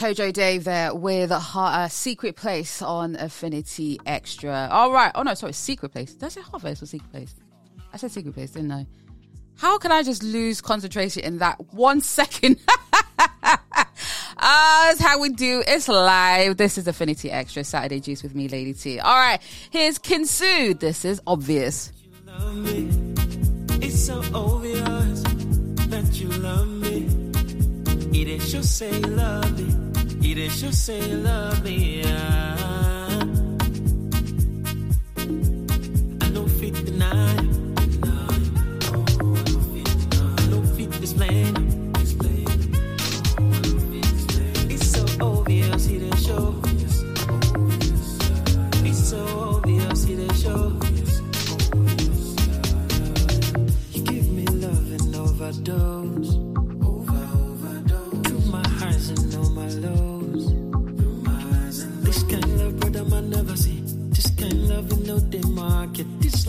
Kojo Dave there with a Secret Place on Affinity Extra. All right. Oh, no, sorry. Secret Place. Did I say Hot Place or Secret Place? I said Secret Place, didn't I? How can I just lose concentration in that one second? Uh, how we do. It's live. This is Affinity Extra Saturday Juice with me, Lady T. All right, here's Kinsu. This is obvious. It's so obvious that you love me. It is just say love me. It is just say lovely. Yeah.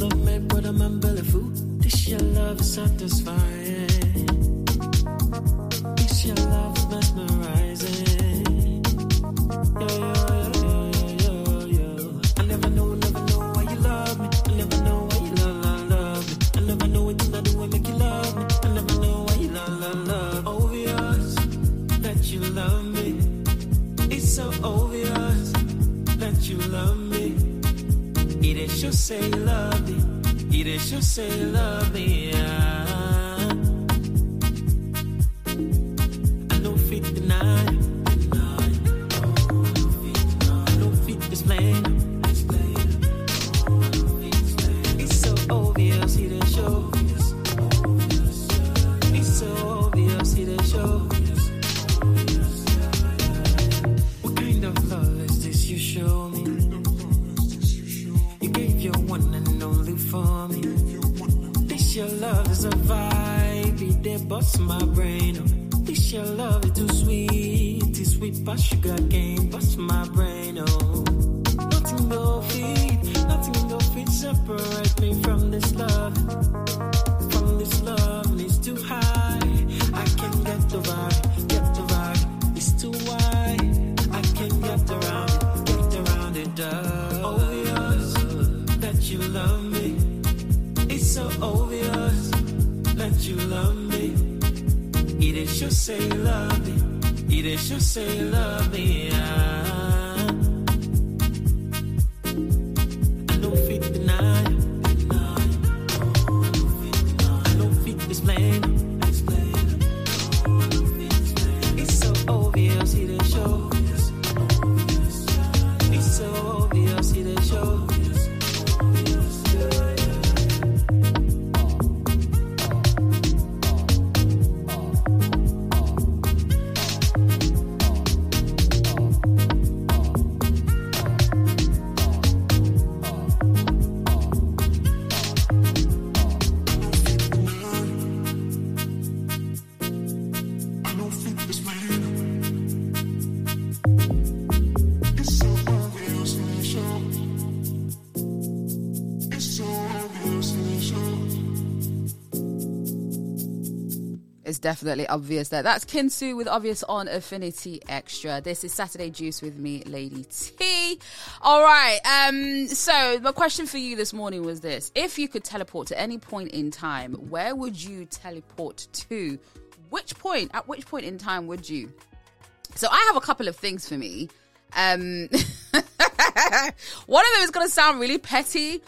I'm. This your love is satisfying. This your love. Just say lovely. It is just say love yeah There's a vibe, it they bust my brain. Oh. This your love is too sweet, it's sweet but sugar cane. Bust my brain, oh. Nothing no feet, nothing no feet separate me from this love. From this love, it's too high. I can't get the vibe, get the vibe. It's too wide, I can't get around it, get around it. Oh, yes, that you love me, it's so over you love me. It is you say you love me. It is you say you love me. Ah. Definitely obvious that that's Kinsu with obvious on Affinity Extra. This is Saturday Juice with me, Lady T. All right. Um. So my question for you this morning was this: If you could teleport to any point in time, where would you teleport to? Which point? At which point in time would you? So I have a couple of things for me. Um. one of them is going to sound really petty,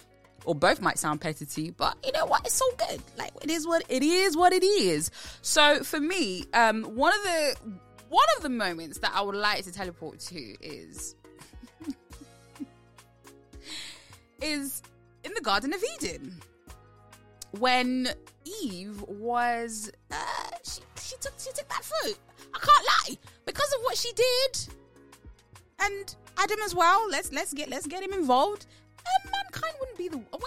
or both might sound petty but you know what? It's all good. Like it is what it is. What it is. So for me, um, one of the one of the moments that I would like to teleport to is is in the Garden of Eden when Eve was uh, she she took she took that fruit. I can't lie because of what she did, and Adam as well. Let's let's get let's get him involved. And mankind wouldn't be the well.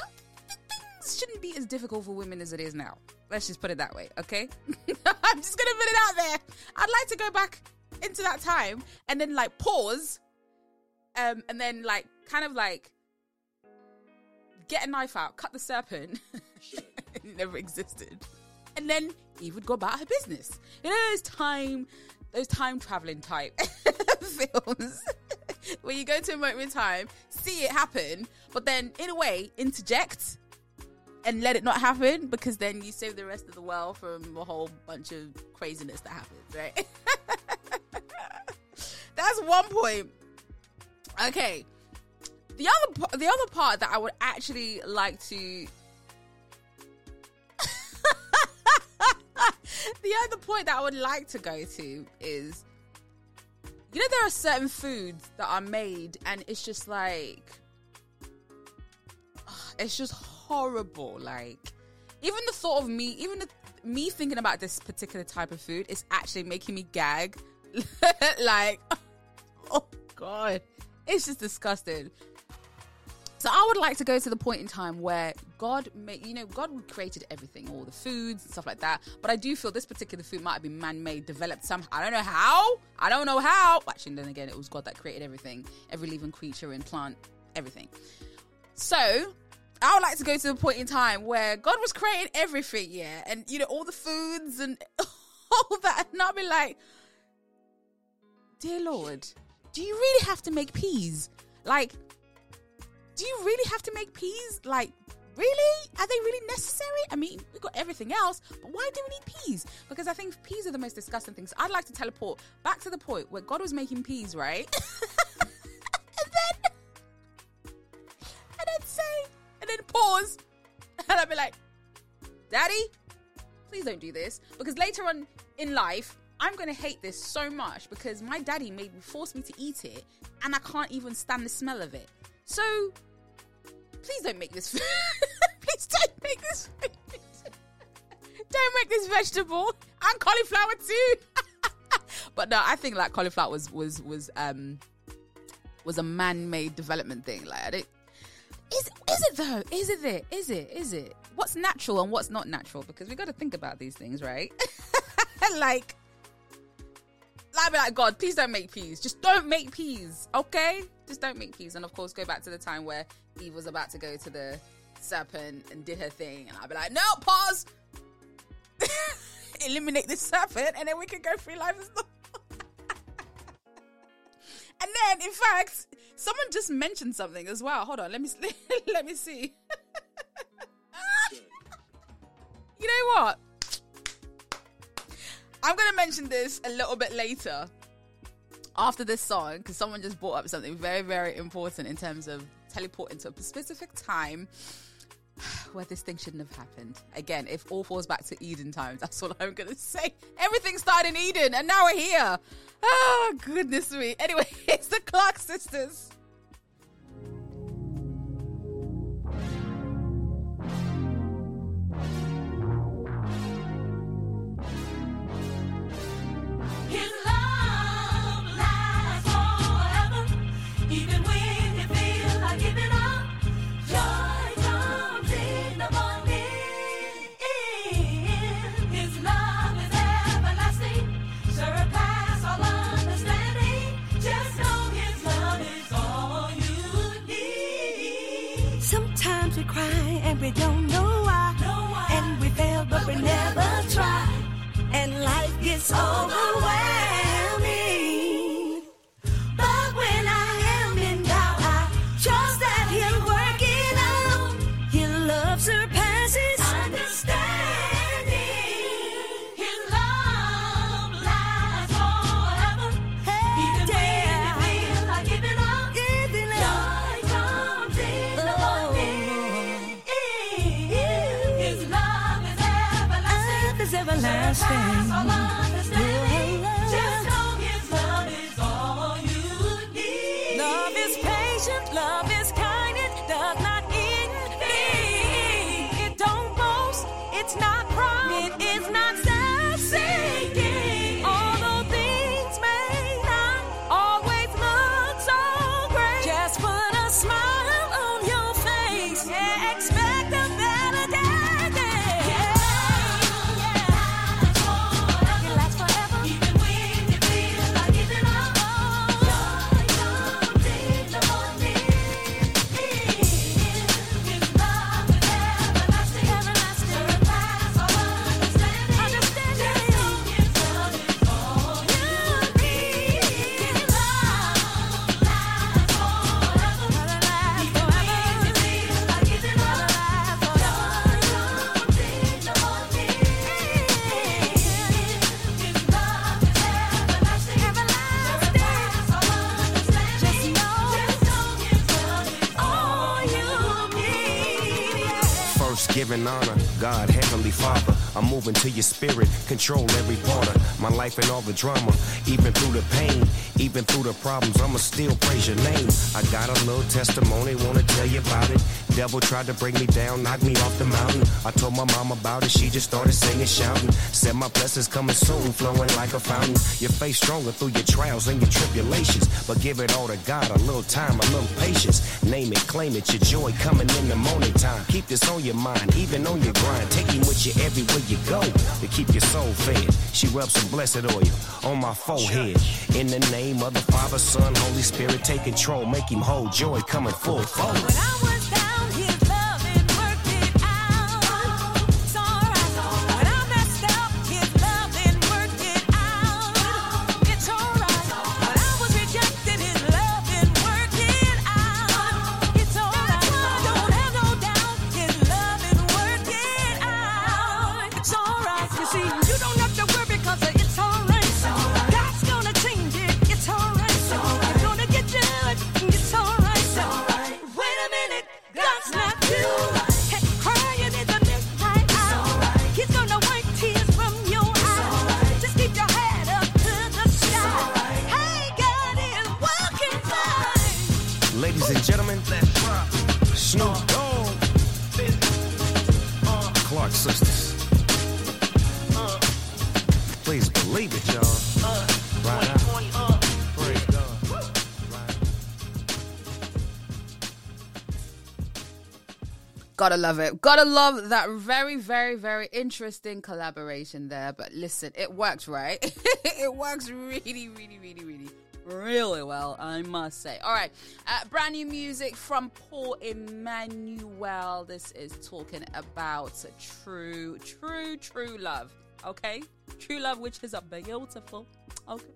Things shouldn't be as difficult for women as it is now. Let's just put it that way, okay? I'm just gonna put it out there. I'd like to go back into that time and then like pause, um, and then like kind of like get a knife out, cut the serpent. it never existed. And then Eve would go about her business. You know those time those time traveling type films where you go to a moment in time, see it happen, but then in a way interject and let it not happen because then you save the rest of the world from a whole bunch of craziness that happens, right? That's one point. Okay. The other the other part that I would actually like to the other point that I would like to go to is you know there are certain foods that are made and it's just like it's just horrible. Like even the thought of me even the, me thinking about this particular type of food is actually making me gag. Like oh god it's just disgusting so I would like to go to the point in time where God made, you know, God created everything, all the foods and stuff like that. But I do feel this particular food might have been man-made, developed somehow. I don't know how. I don't know how. Actually, then again, it was God that created everything, every living creature and plant, everything. So I would like to go to the point in time where God was creating everything, yeah, and you know all the foods and all that, and I'll be like, dear Lord, do you really have to make peas? Like, do you really have to make peas? Like, really? Are they really necessary? I mean, we've got everything else, but why do we need peas? Because I think peas are the most disgusting things. I'd like to teleport back to the point where God was making peas, right? and then, and then say, and then pause, and I'd be like, Daddy, please don't do this. Because later on in life, I'm going to hate this so much because my daddy made me force me to eat it and I can't even stand the smell of it. So please don't make this please don't make this don't make this vegetable and cauliflower too. but no, I think like cauliflower was was was um was a man-made development thing. Like I don't is is it though? Is it there? Is it? Is it? What's natural and what's not natural? Because we got to think about these things, right? like I'd be like, God, please don't make peas. Just don't make peas, okay? Just don't make peas. And of course, go back to the time where Eve was about to go to the serpent and did her thing, and I'd be like, no, pause. Eliminate the serpent, and then we can go through life as normal. And then, in fact, someone just mentioned something as well. Hold on, let me let me see. you know what? I'm gonna mention this a little bit later after this song because someone just brought up something very, very important in terms of teleporting into a specific time where this thing shouldn't have happened. Again, if all falls back to Eden times, that's all I'm gonna say. Everything started in Eden, and now we're here. Oh goodness me. Anyway, it's the Clark sisters. We don't know why. And we fail, but we never try. And life gets overwhelming. Moving to your spirit, control every part of my life and all the drama. Even through the pain, even through the problems, I'ma still praise your name. I got a little testimony, wanna tell you about it. Devil tried to bring me down, knock me off the mountain. I told my mom about it, she just started singing, shouting. Said my blessings coming soon, flowing like a fountain. Your faith stronger through your trials and your tribulations. But give it all to God, a little time, a little patience. Name it, claim it, your joy coming in the morning time. Keep this on your mind, even on your grind. Take him with you everywhere you go to keep your soul fed. She rubs some blessed oil on my forehead. In the name of the Father, Son, Holy Spirit, take control, make him whole. Joy coming full forward. Gotta love it. Gotta love that very, very, very interesting collaboration there. But listen, it works, right? it works really, really, really, really, really well, I must say. All right, uh, brand new music from Paul Emmanuel. This is talking about true, true, true love. Okay, true love, which is a beautiful. Okay.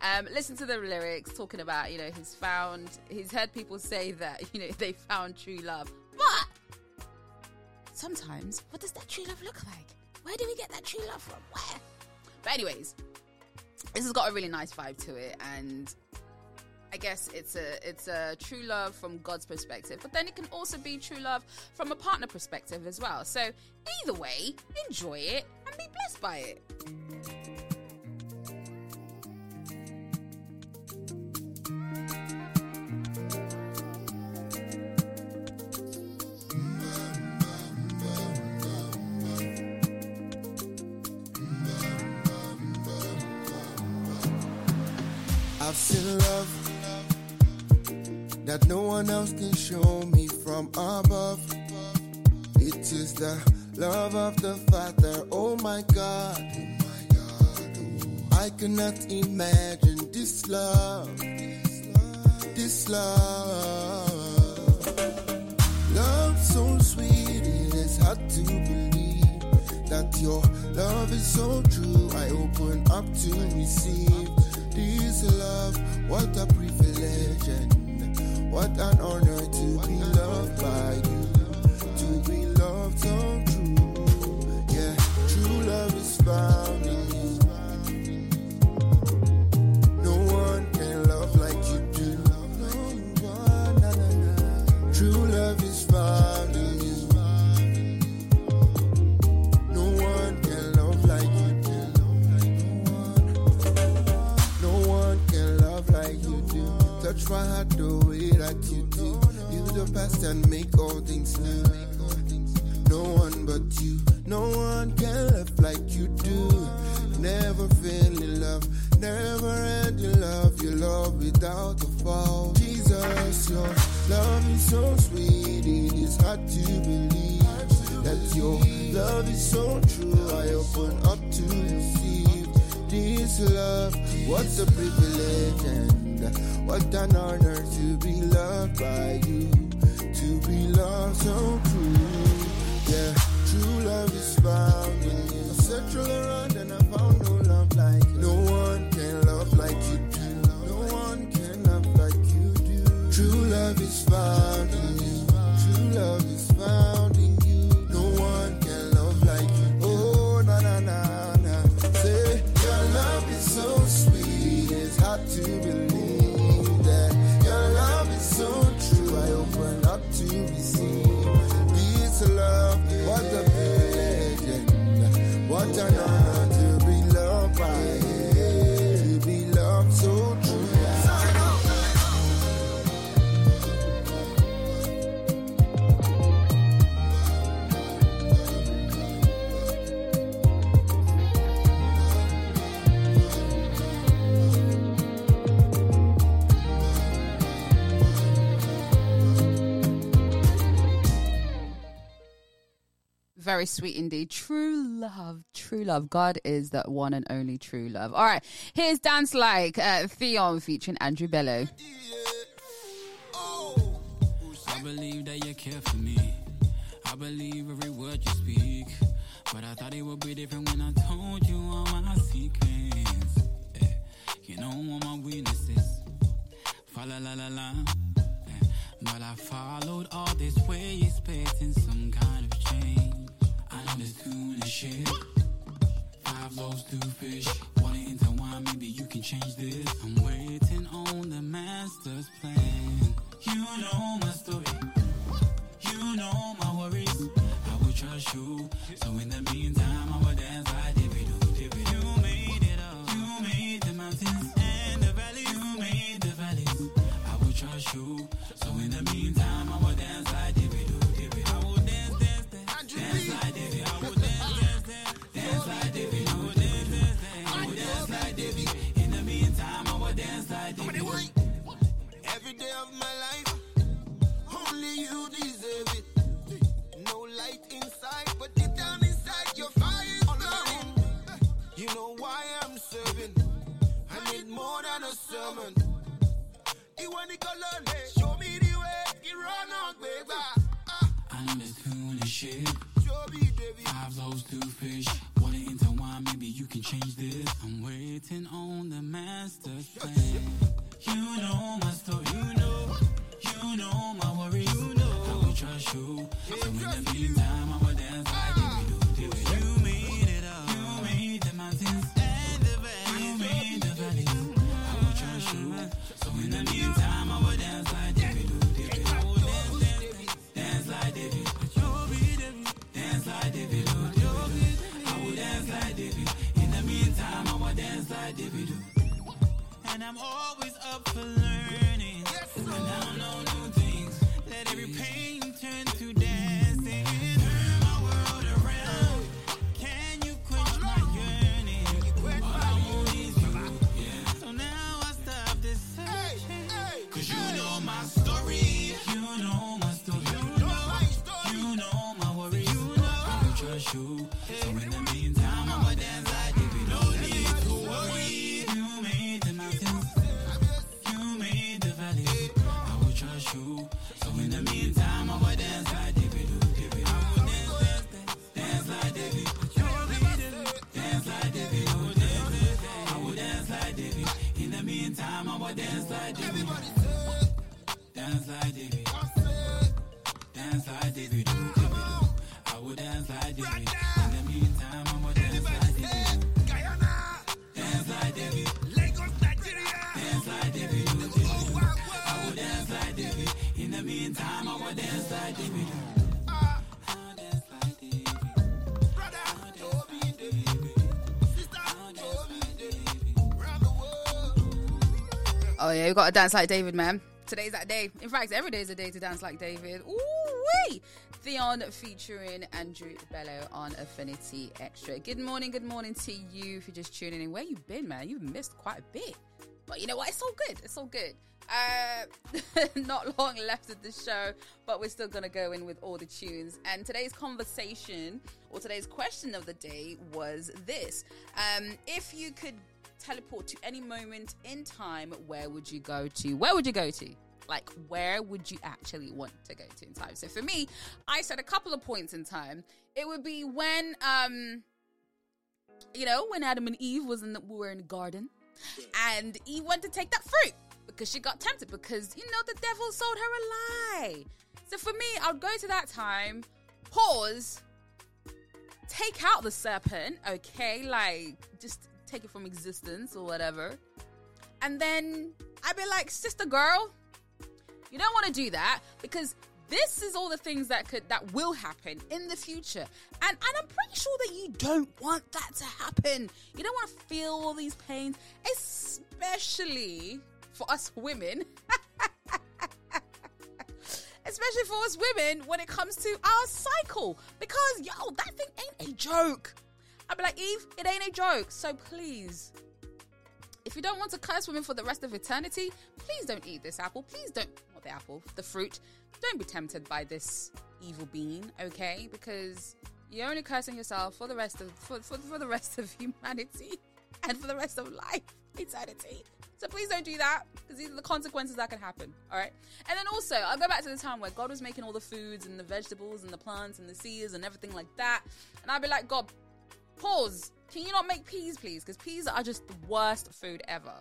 Um, listen to the lyrics talking about, you know, he's found, he's heard people say that, you know, they found true love. But sometimes, what does that true love look like? Where do we get that true love from? Where? But, anyways, this has got a really nice vibe to it, and I guess it's a it's a true love from God's perspective, but then it can also be true love from a partner perspective as well. So either way, enjoy it and be blessed by it. Love that no one else can show me from above. It is the love of the Father. Oh my God. I cannot imagine this love. This love. Love so sweet, it is hard to believe that your love is so true. I open up to receive this love. What a privilege and what an honor to be loved by you. Heart the way that you do. Leave the past and make all things new. No one but you. No one can love like you do. Never feel in love. Never end in love. Your love without a fall. Jesus, your love is so sweet. It is hard to believe that your love is so true. I open up to receive this love. What a privilege and what an honor to be loved by you. To be loved so true. Yeah, true love is found in you. I searched all around and I found no love like you. No one can love like you do. No one can love like you do. True love is found Very sweet indeed. True love. True love. God is the one and only true love. All right. Here's Dance Like uh, Theon featuring Andrew Bello. I believe that you care for me. I believe every word you speak. But I thought it would be different when I told you all my secrets. Yeah. You know all my weaknesses. La la la. Yeah. But I followed all this way, some kind. This tune shit. Five loaves, two fish. Wanna intertwine, maybe you can change this. I'm waiting on the master's plan. You know my story. You know my worries. I will trust you. So in the meantime, I will dance like David. of my life. Only you deserve it. No light inside, but deep down inside your fire is burning. You know why I'm serving. I need more than a sermon. You want to Show me the way. You run on, baby. I'm just doing this shit. Five loaves, two fish. Water into wine, maybe you can change this. I'm waiting on the master plan. You know my story, you know, you know my worries. You know I will trust you. So in the meantime, I'm always up for learning. Dance like David. Dance like David. David. I will dance like David. In the meantime, I will dance like David. Dance like David. Dance like David. David. I will dance like David. In the meantime, I will dance like David. Oh yeah, you got to dance like David, man. Today's that day. In fact, every day is a day to dance like David. Ooh wee! Theon featuring Andrew Bello on Affinity Extra. Good morning, good morning to you if you're just tuning in. Where you been, man? You've missed quite a bit. But you know what? It's all good. It's all good. Uh, not long left of the show, but we're still gonna go in with all the tunes. And today's conversation or today's question of the day was this: um, If you could teleport to any moment in time, where would you go to? Where would you go to? Like, where would you actually want to go to in time? So for me, I said a couple of points in time. It would be when, um, you know, when Adam and Eve was in the, were in the garden, and Eve went to take that fruit because she got tempted because you know the devil sold her a lie. So for me, I would go to that time, pause, take out the serpent, okay, like just take it from existence or whatever, and then I'd be like, sister girl, you don't want to do that because this is all the things that could that will happen in the future. And and i'm pretty sure that you don't want that to happen. You don't want to feel all these pains especially for us women. Especially for us women when it comes to our cycle. Because yo that thing ain't a joke i'd be like eve it ain't a joke so please if you don't want to curse women for the rest of eternity, please don't eat this apple. Please don't, not the apple, the fruit. Don't be tempted by this evil being, okay? Because you're only cursing yourself for the rest of for, for, for the rest of humanity and for the rest of life, eternity. So please don't do that because these are the consequences that can happen. All right. And then also, I'll go back to the time where God was making all the foods and the vegetables and the plants and the seeds and everything like that. And I'd be like, God, pause. Can you not make peas, please? Because peas are just the worst food ever.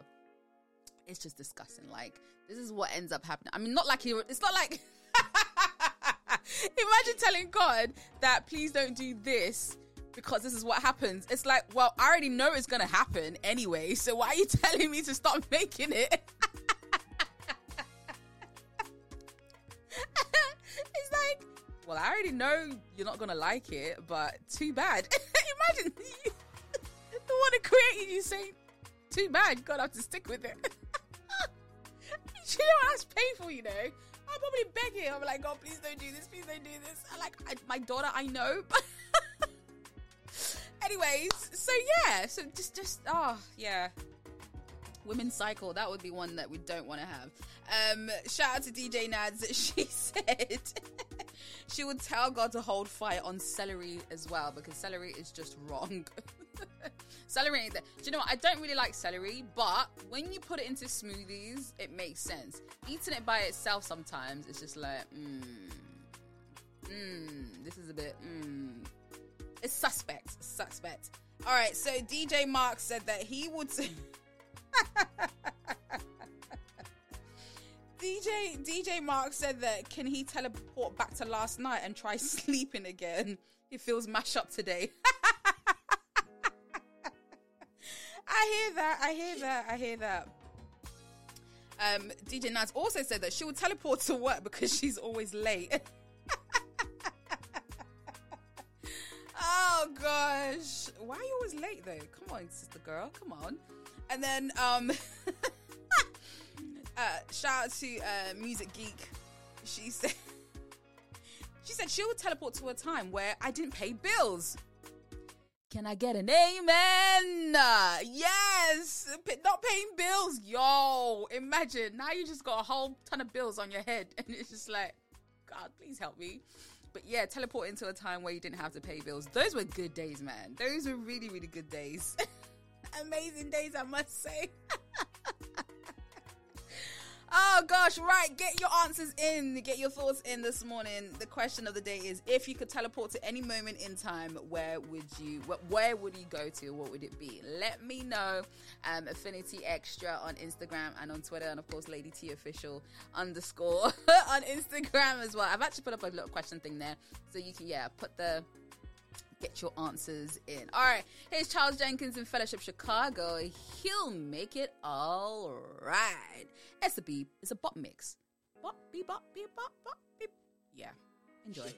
It's just disgusting. Like, this is what ends up happening. I mean, not like you, it's not like. Imagine telling God that please don't do this because this is what happens. It's like, well, I already know it's going to happen anyway. So why are you telling me to stop making it? it's like, well, I already know you're not going to like it, but too bad. Imagine the one who created you saying, too bad, God, I have to stick with it. you know, that's painful, you know. I'm probably begging. I'm like, God, please don't do this. Please don't do this. I like I, my daughter. I know. Anyways, so yeah, so just, just, oh yeah, women's cycle. That would be one that we don't want to have. Um, shout out to DJ Nads. She said she would tell God to hold fire on celery as well because celery is just wrong. celery. Do you know what? I don't really like celery, but when you put it into smoothies, it makes sense. Eating it by itself sometimes, it's just like, mmm, mmm, this is a bit, mmm. It's suspect. Suspect. All right. So DJ Mark said that he would. DJ DJ Mark said that can he teleport back to last night and try sleeping again? He feels mash up today. I hear that. I hear that. I hear that. Um, DJ Naz also said that she would teleport to work because she's always late. oh gosh, why are you always late though? Come on, sister girl, come on. And then um, uh, shout out to uh, Music Geek. She said she said she would teleport to a time where I didn't pay bills. Can I get an amen? Yes, not paying bills, yo. Imagine now you just got a whole ton of bills on your head, and it's just like, God, please help me. But yeah, teleport into a time where you didn't have to pay bills. Those were good days, man. Those were really, really good days. Amazing days, I must say. Oh gosh, right. Get your answers in. Get your thoughts in this morning. The question of the day is if you could teleport to any moment in time, where would you where would you go to? What would it be? Let me know. Um Affinity Extra on Instagram and on Twitter and of course Lady T official underscore on Instagram as well. I've actually put up a little question thing there. So you can yeah, put the get your answers in. All right, here's Charles Jenkins in Fellowship Chicago. He'll make it all right. It's a beep. It's a bop mix. Bop, beep, bop, beep, bop, bop, beep. Yeah, enjoy.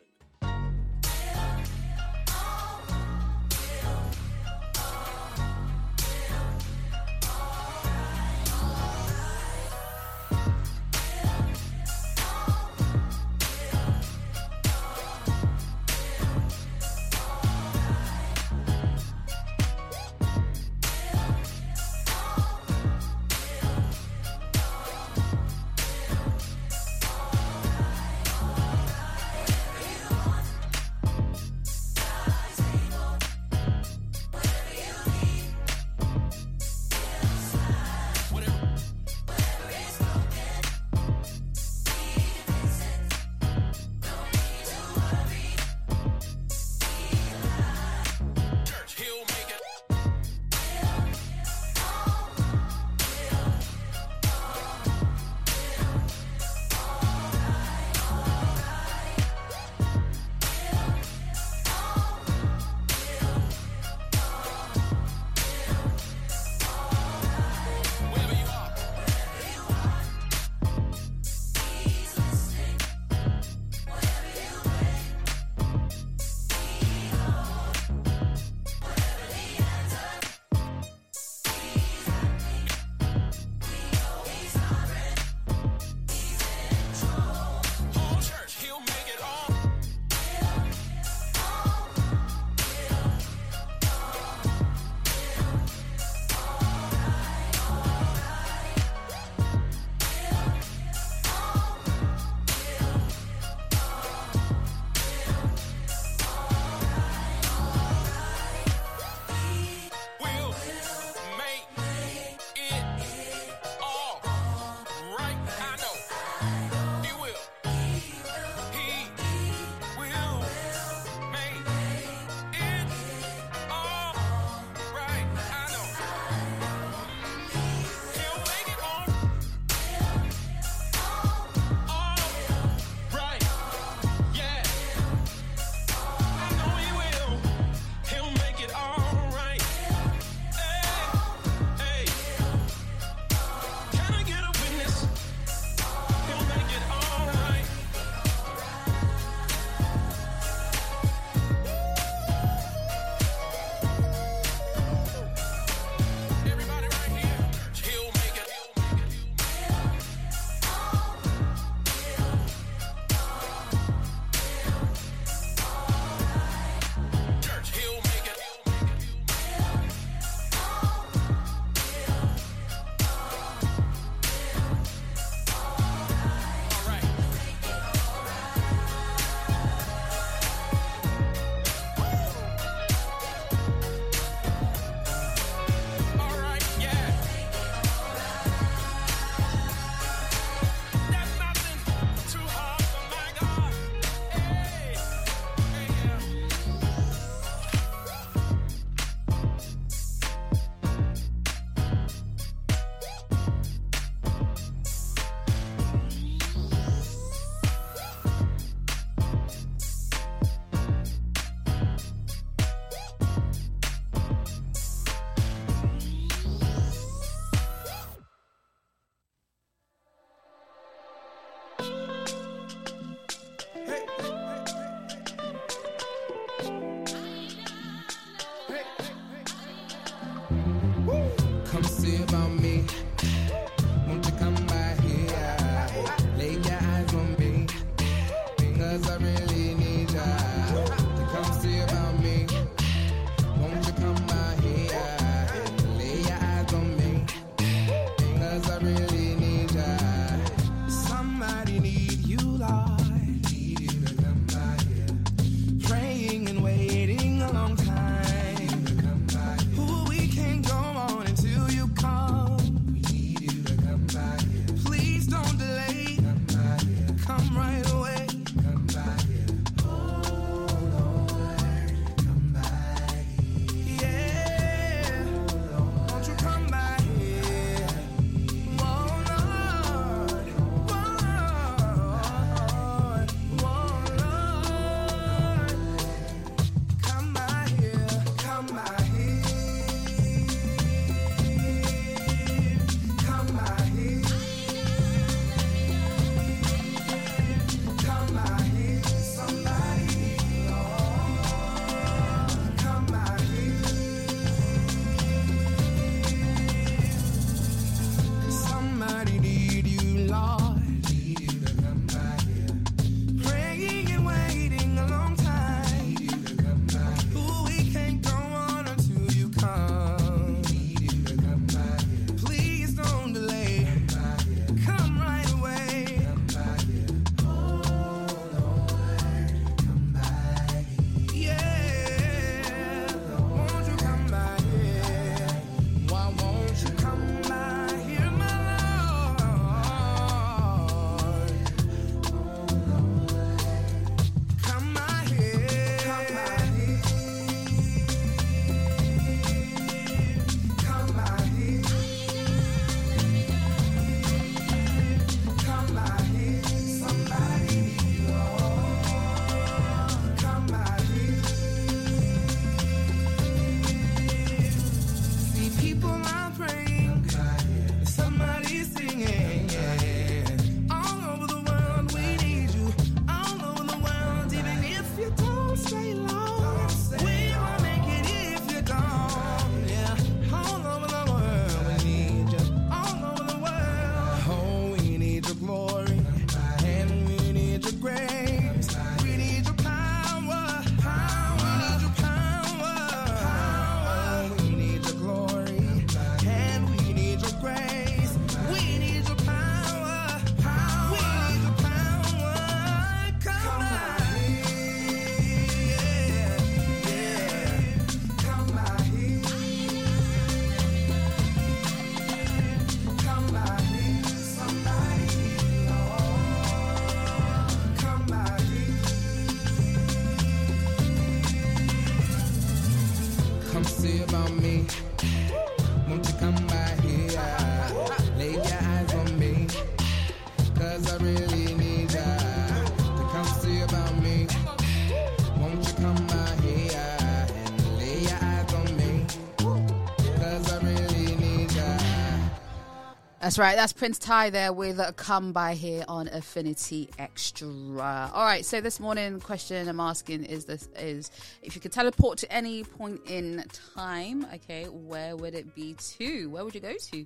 Right. That's Prince Ty there with a "Come By Here" on Affinity Extra. All right. So this morning, question I'm asking is this: is if you could teleport to any point in time, okay, where would it be to? Where would you go to?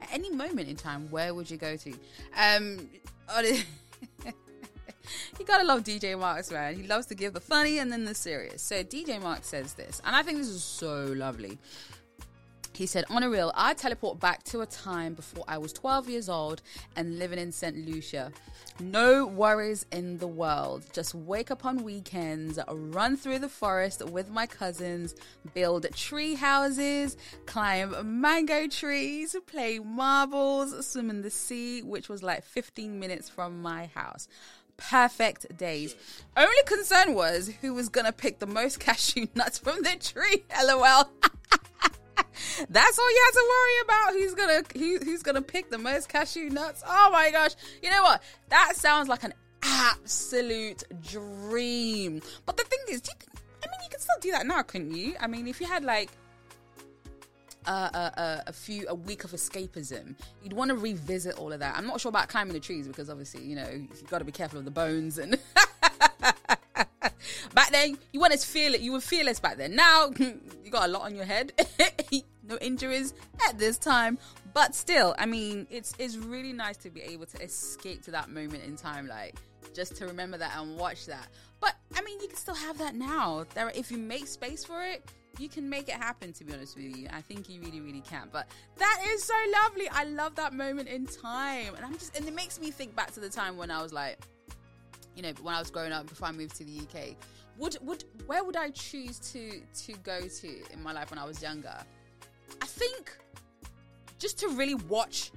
At any moment in time, where would you go to? Um, you gotta love DJ Marks, man. He loves to give the funny and then the serious. So DJ Mark says this, and I think this is so lovely. He said, On a real, I teleport back to a time before I was 12 years old and living in St. Lucia. No worries in the world. Just wake up on weekends, run through the forest with my cousins, build tree houses, climb mango trees, play marbles, swim in the sea, which was like 15 minutes from my house. Perfect days. Only concern was who was gonna pick the most cashew nuts from the tree. LOL. That's all you have to worry about. Who's gonna who, who's gonna pick the most cashew nuts? Oh my gosh! You know what? That sounds like an absolute dream. But the thing is, do you think, I mean, you can still do that now, couldn't you? I mean, if you had like a, a, a, a few a week of escapism, you'd want to revisit all of that. I'm not sure about climbing the trees because obviously, you know, you've got to be careful of the bones and. back then, you to feel it. You were fearless back then. Now, you got a lot on your head. no injuries at this time, but still, I mean, it's it's really nice to be able to escape to that moment in time, like just to remember that and watch that. But I mean, you can still have that now. There, if you make space for it, you can make it happen. To be honest with you, I think you really, really can. But that is so lovely. I love that moment in time, and I'm just, and it makes me think back to the time when I was like you know, when I was growing up before I moved to the UK, would would where would I choose to to go to in my life when I was younger? I think just to really watch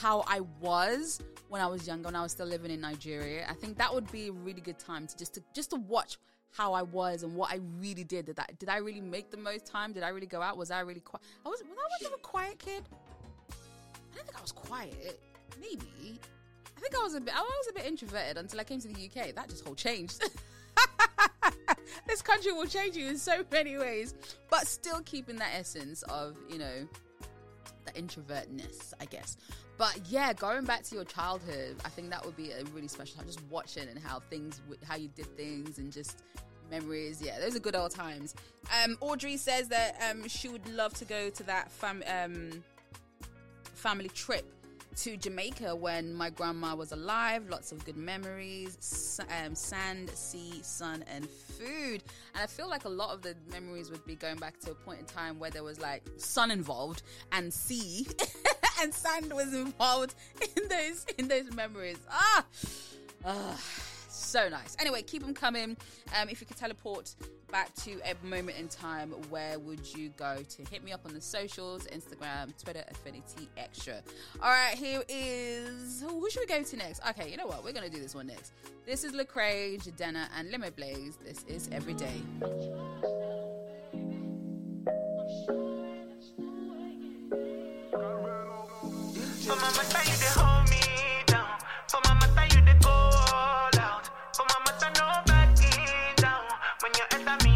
how I was when I was younger, when I was still living in Nigeria. I think that would be a really good time to just to just to watch how I was and what I really did. Did I did I really make the most time? Did I really go out? Was I really quiet? I was was I of a quiet kid? I don't think I was quiet. Maybe. I think I was a bit. I was a bit introverted until I came to the UK. That just whole changed. this country will change you in so many ways, but still keeping that essence of you know the introvertness, I guess. But yeah, going back to your childhood, I think that would be a really special time. Just watching and how things, how you did things, and just memories. Yeah, those are good old times. Um, Audrey says that um, she would love to go to that fam- um, family trip to Jamaica when my grandma was alive. Lots of good memories, um, sand, sea, sun, and food. And I feel like a lot of the memories would be going back to a point in time where there was like sun involved and sea, and sand was involved in those in those memories. Ah, ah so nice. Anyway, keep them coming. Um, if you could teleport back to a moment in time, where would you go to? Hit me up on the socials, Instagram, Twitter, Affinity Extra. All right, here is who should we go to next? Okay, you know what? We're gonna do this one next. This is Lecrae, Jadena, and Limoblaze. This is Everyday. For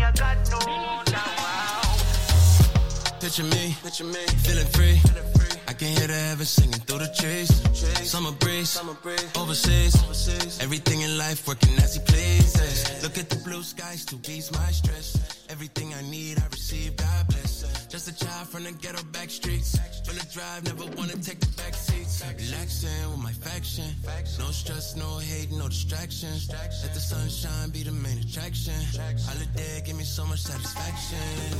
me, I got no doubt. Picture me, picture me, feeling free. I can hear the heavens singing through the trees. Summer breeze, overseas. Everything in life working as he pleases. Look at the blue skies to ease my stress. Everything I need, I receive. God bless. Just a child from the ghetto back streets. On the drive, never wanna take the back seats. Relaxing with my faction. No stress, no hate, no distractions. Let the sunshine be the main attraction. Holiday give me so much satisfaction.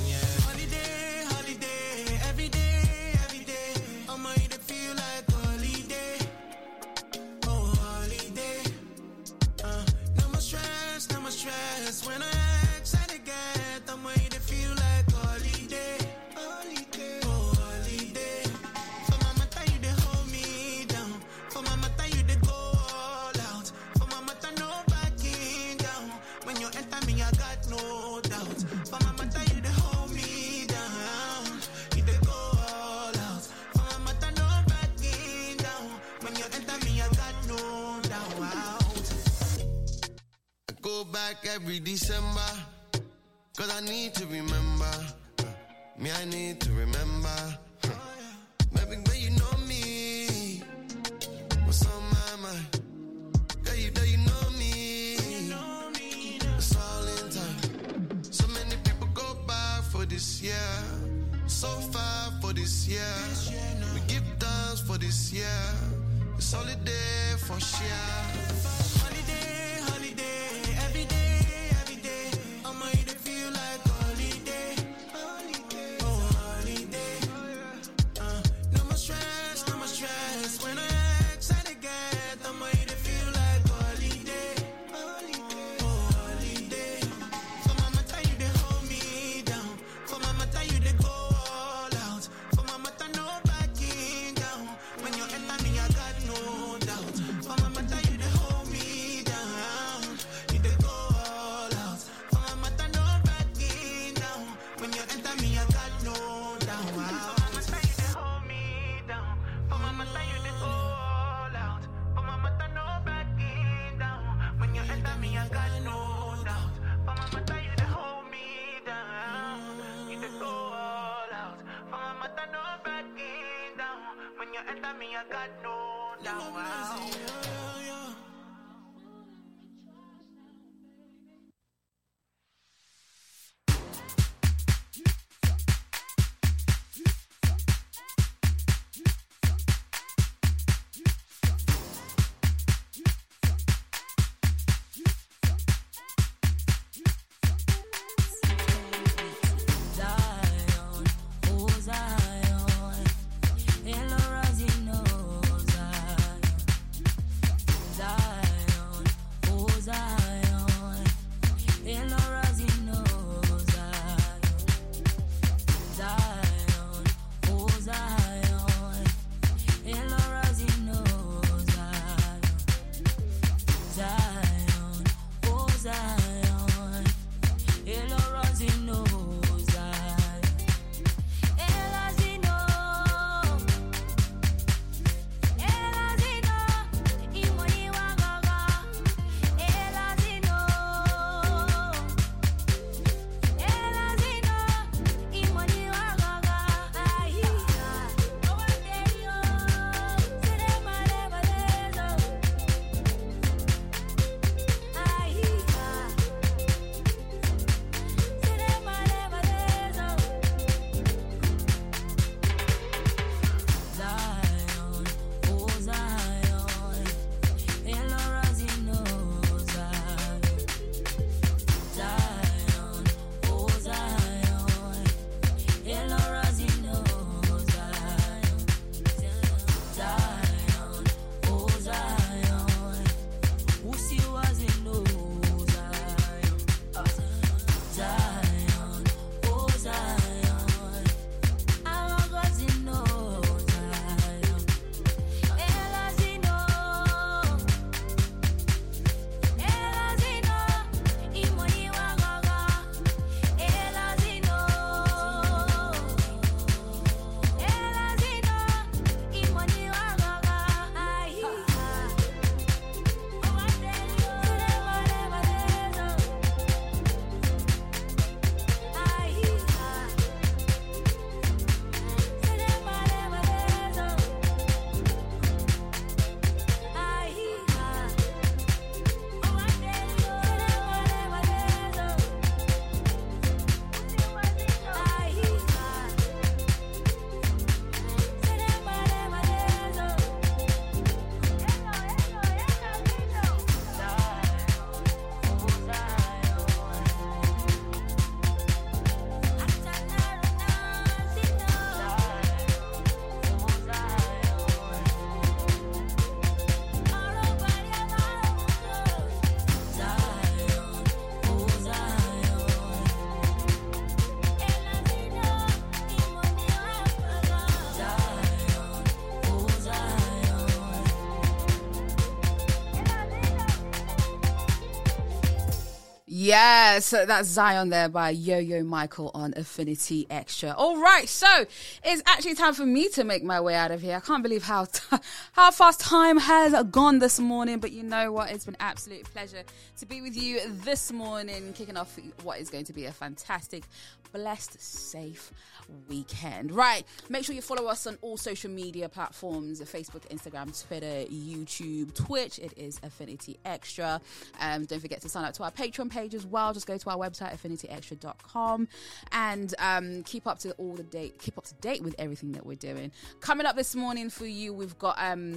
Yeah. Holiday, holiday, every day, every day. every December. Cause I need to remember. Uh, me, I need to Yes, that's Zion there by Yo Yo Michael on Affinity Extra. All right, so it's actually time for me to make my way out of here. I can't believe how how fast time has gone this morning, but you know what? It's been absolute pleasure to be with you this morning, kicking off what is going to be a fantastic, blessed, safe weekend. Right, make sure you follow us on all social media platforms: Facebook, Instagram, Twitter, YouTube, Twitch. It is Affinity Extra. Um, don't forget to sign up to our Patreon page as well. Just go to our website affinityextra.com and um, keep up to all the date. Keep up to date with everything that we're doing. Coming up this morning for you, we've got. Um,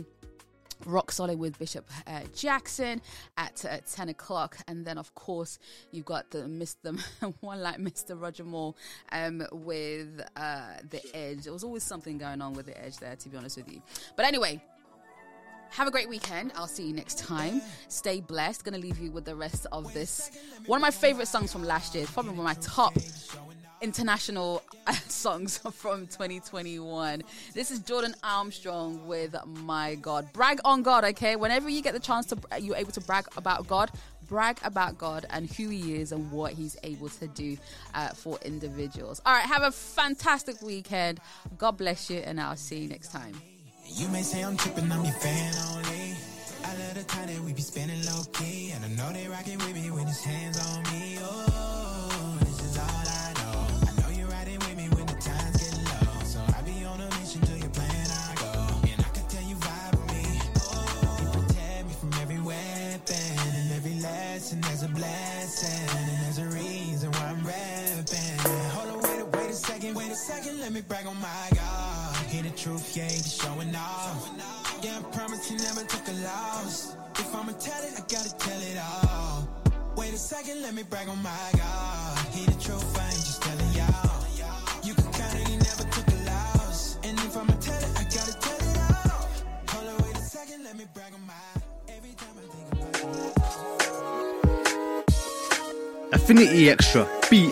Rock Solid with Bishop uh, Jackson at uh, 10 o'clock. And then, of course, you've got the Mr. one like Mr. Roger Moore um, with uh, The Edge. There was always something going on with The Edge there, to be honest with you. But anyway, have a great weekend. I'll see you next time. Stay blessed. Gonna leave you with the rest of this. One of my favorite songs from last year. It's probably one of my top international songs from 2021. This is Jordan Armstrong with My God. Brag on God, okay? Whenever you get the chance to, you're able to brag about God, brag about God and who He is and what He's able to do uh, for individuals. All right, have a fantastic weekend. God bless you, and I'll see you next time. You may say I'm tripping, I'm your fan only. I love the time that we be spending low key. And I know they rocking with me when hands on me. Oh, blessing. And there's a reason why I'm rapping. Hold on, wait, wait a second, wait a second. Let me brag on my God. Hear the truth, yeah, be showing off. Yeah, I promise he never took a loss. If I'ma tell it, I gotta tell it all. Wait a second, let me brag on my God. Hear the truth, I ain't just telling y'all. You can count it, he never took a loss. And if I'ma tell it, I gotta tell it all. Hold on, wait a second, let me brag on my. Affinity Extra, be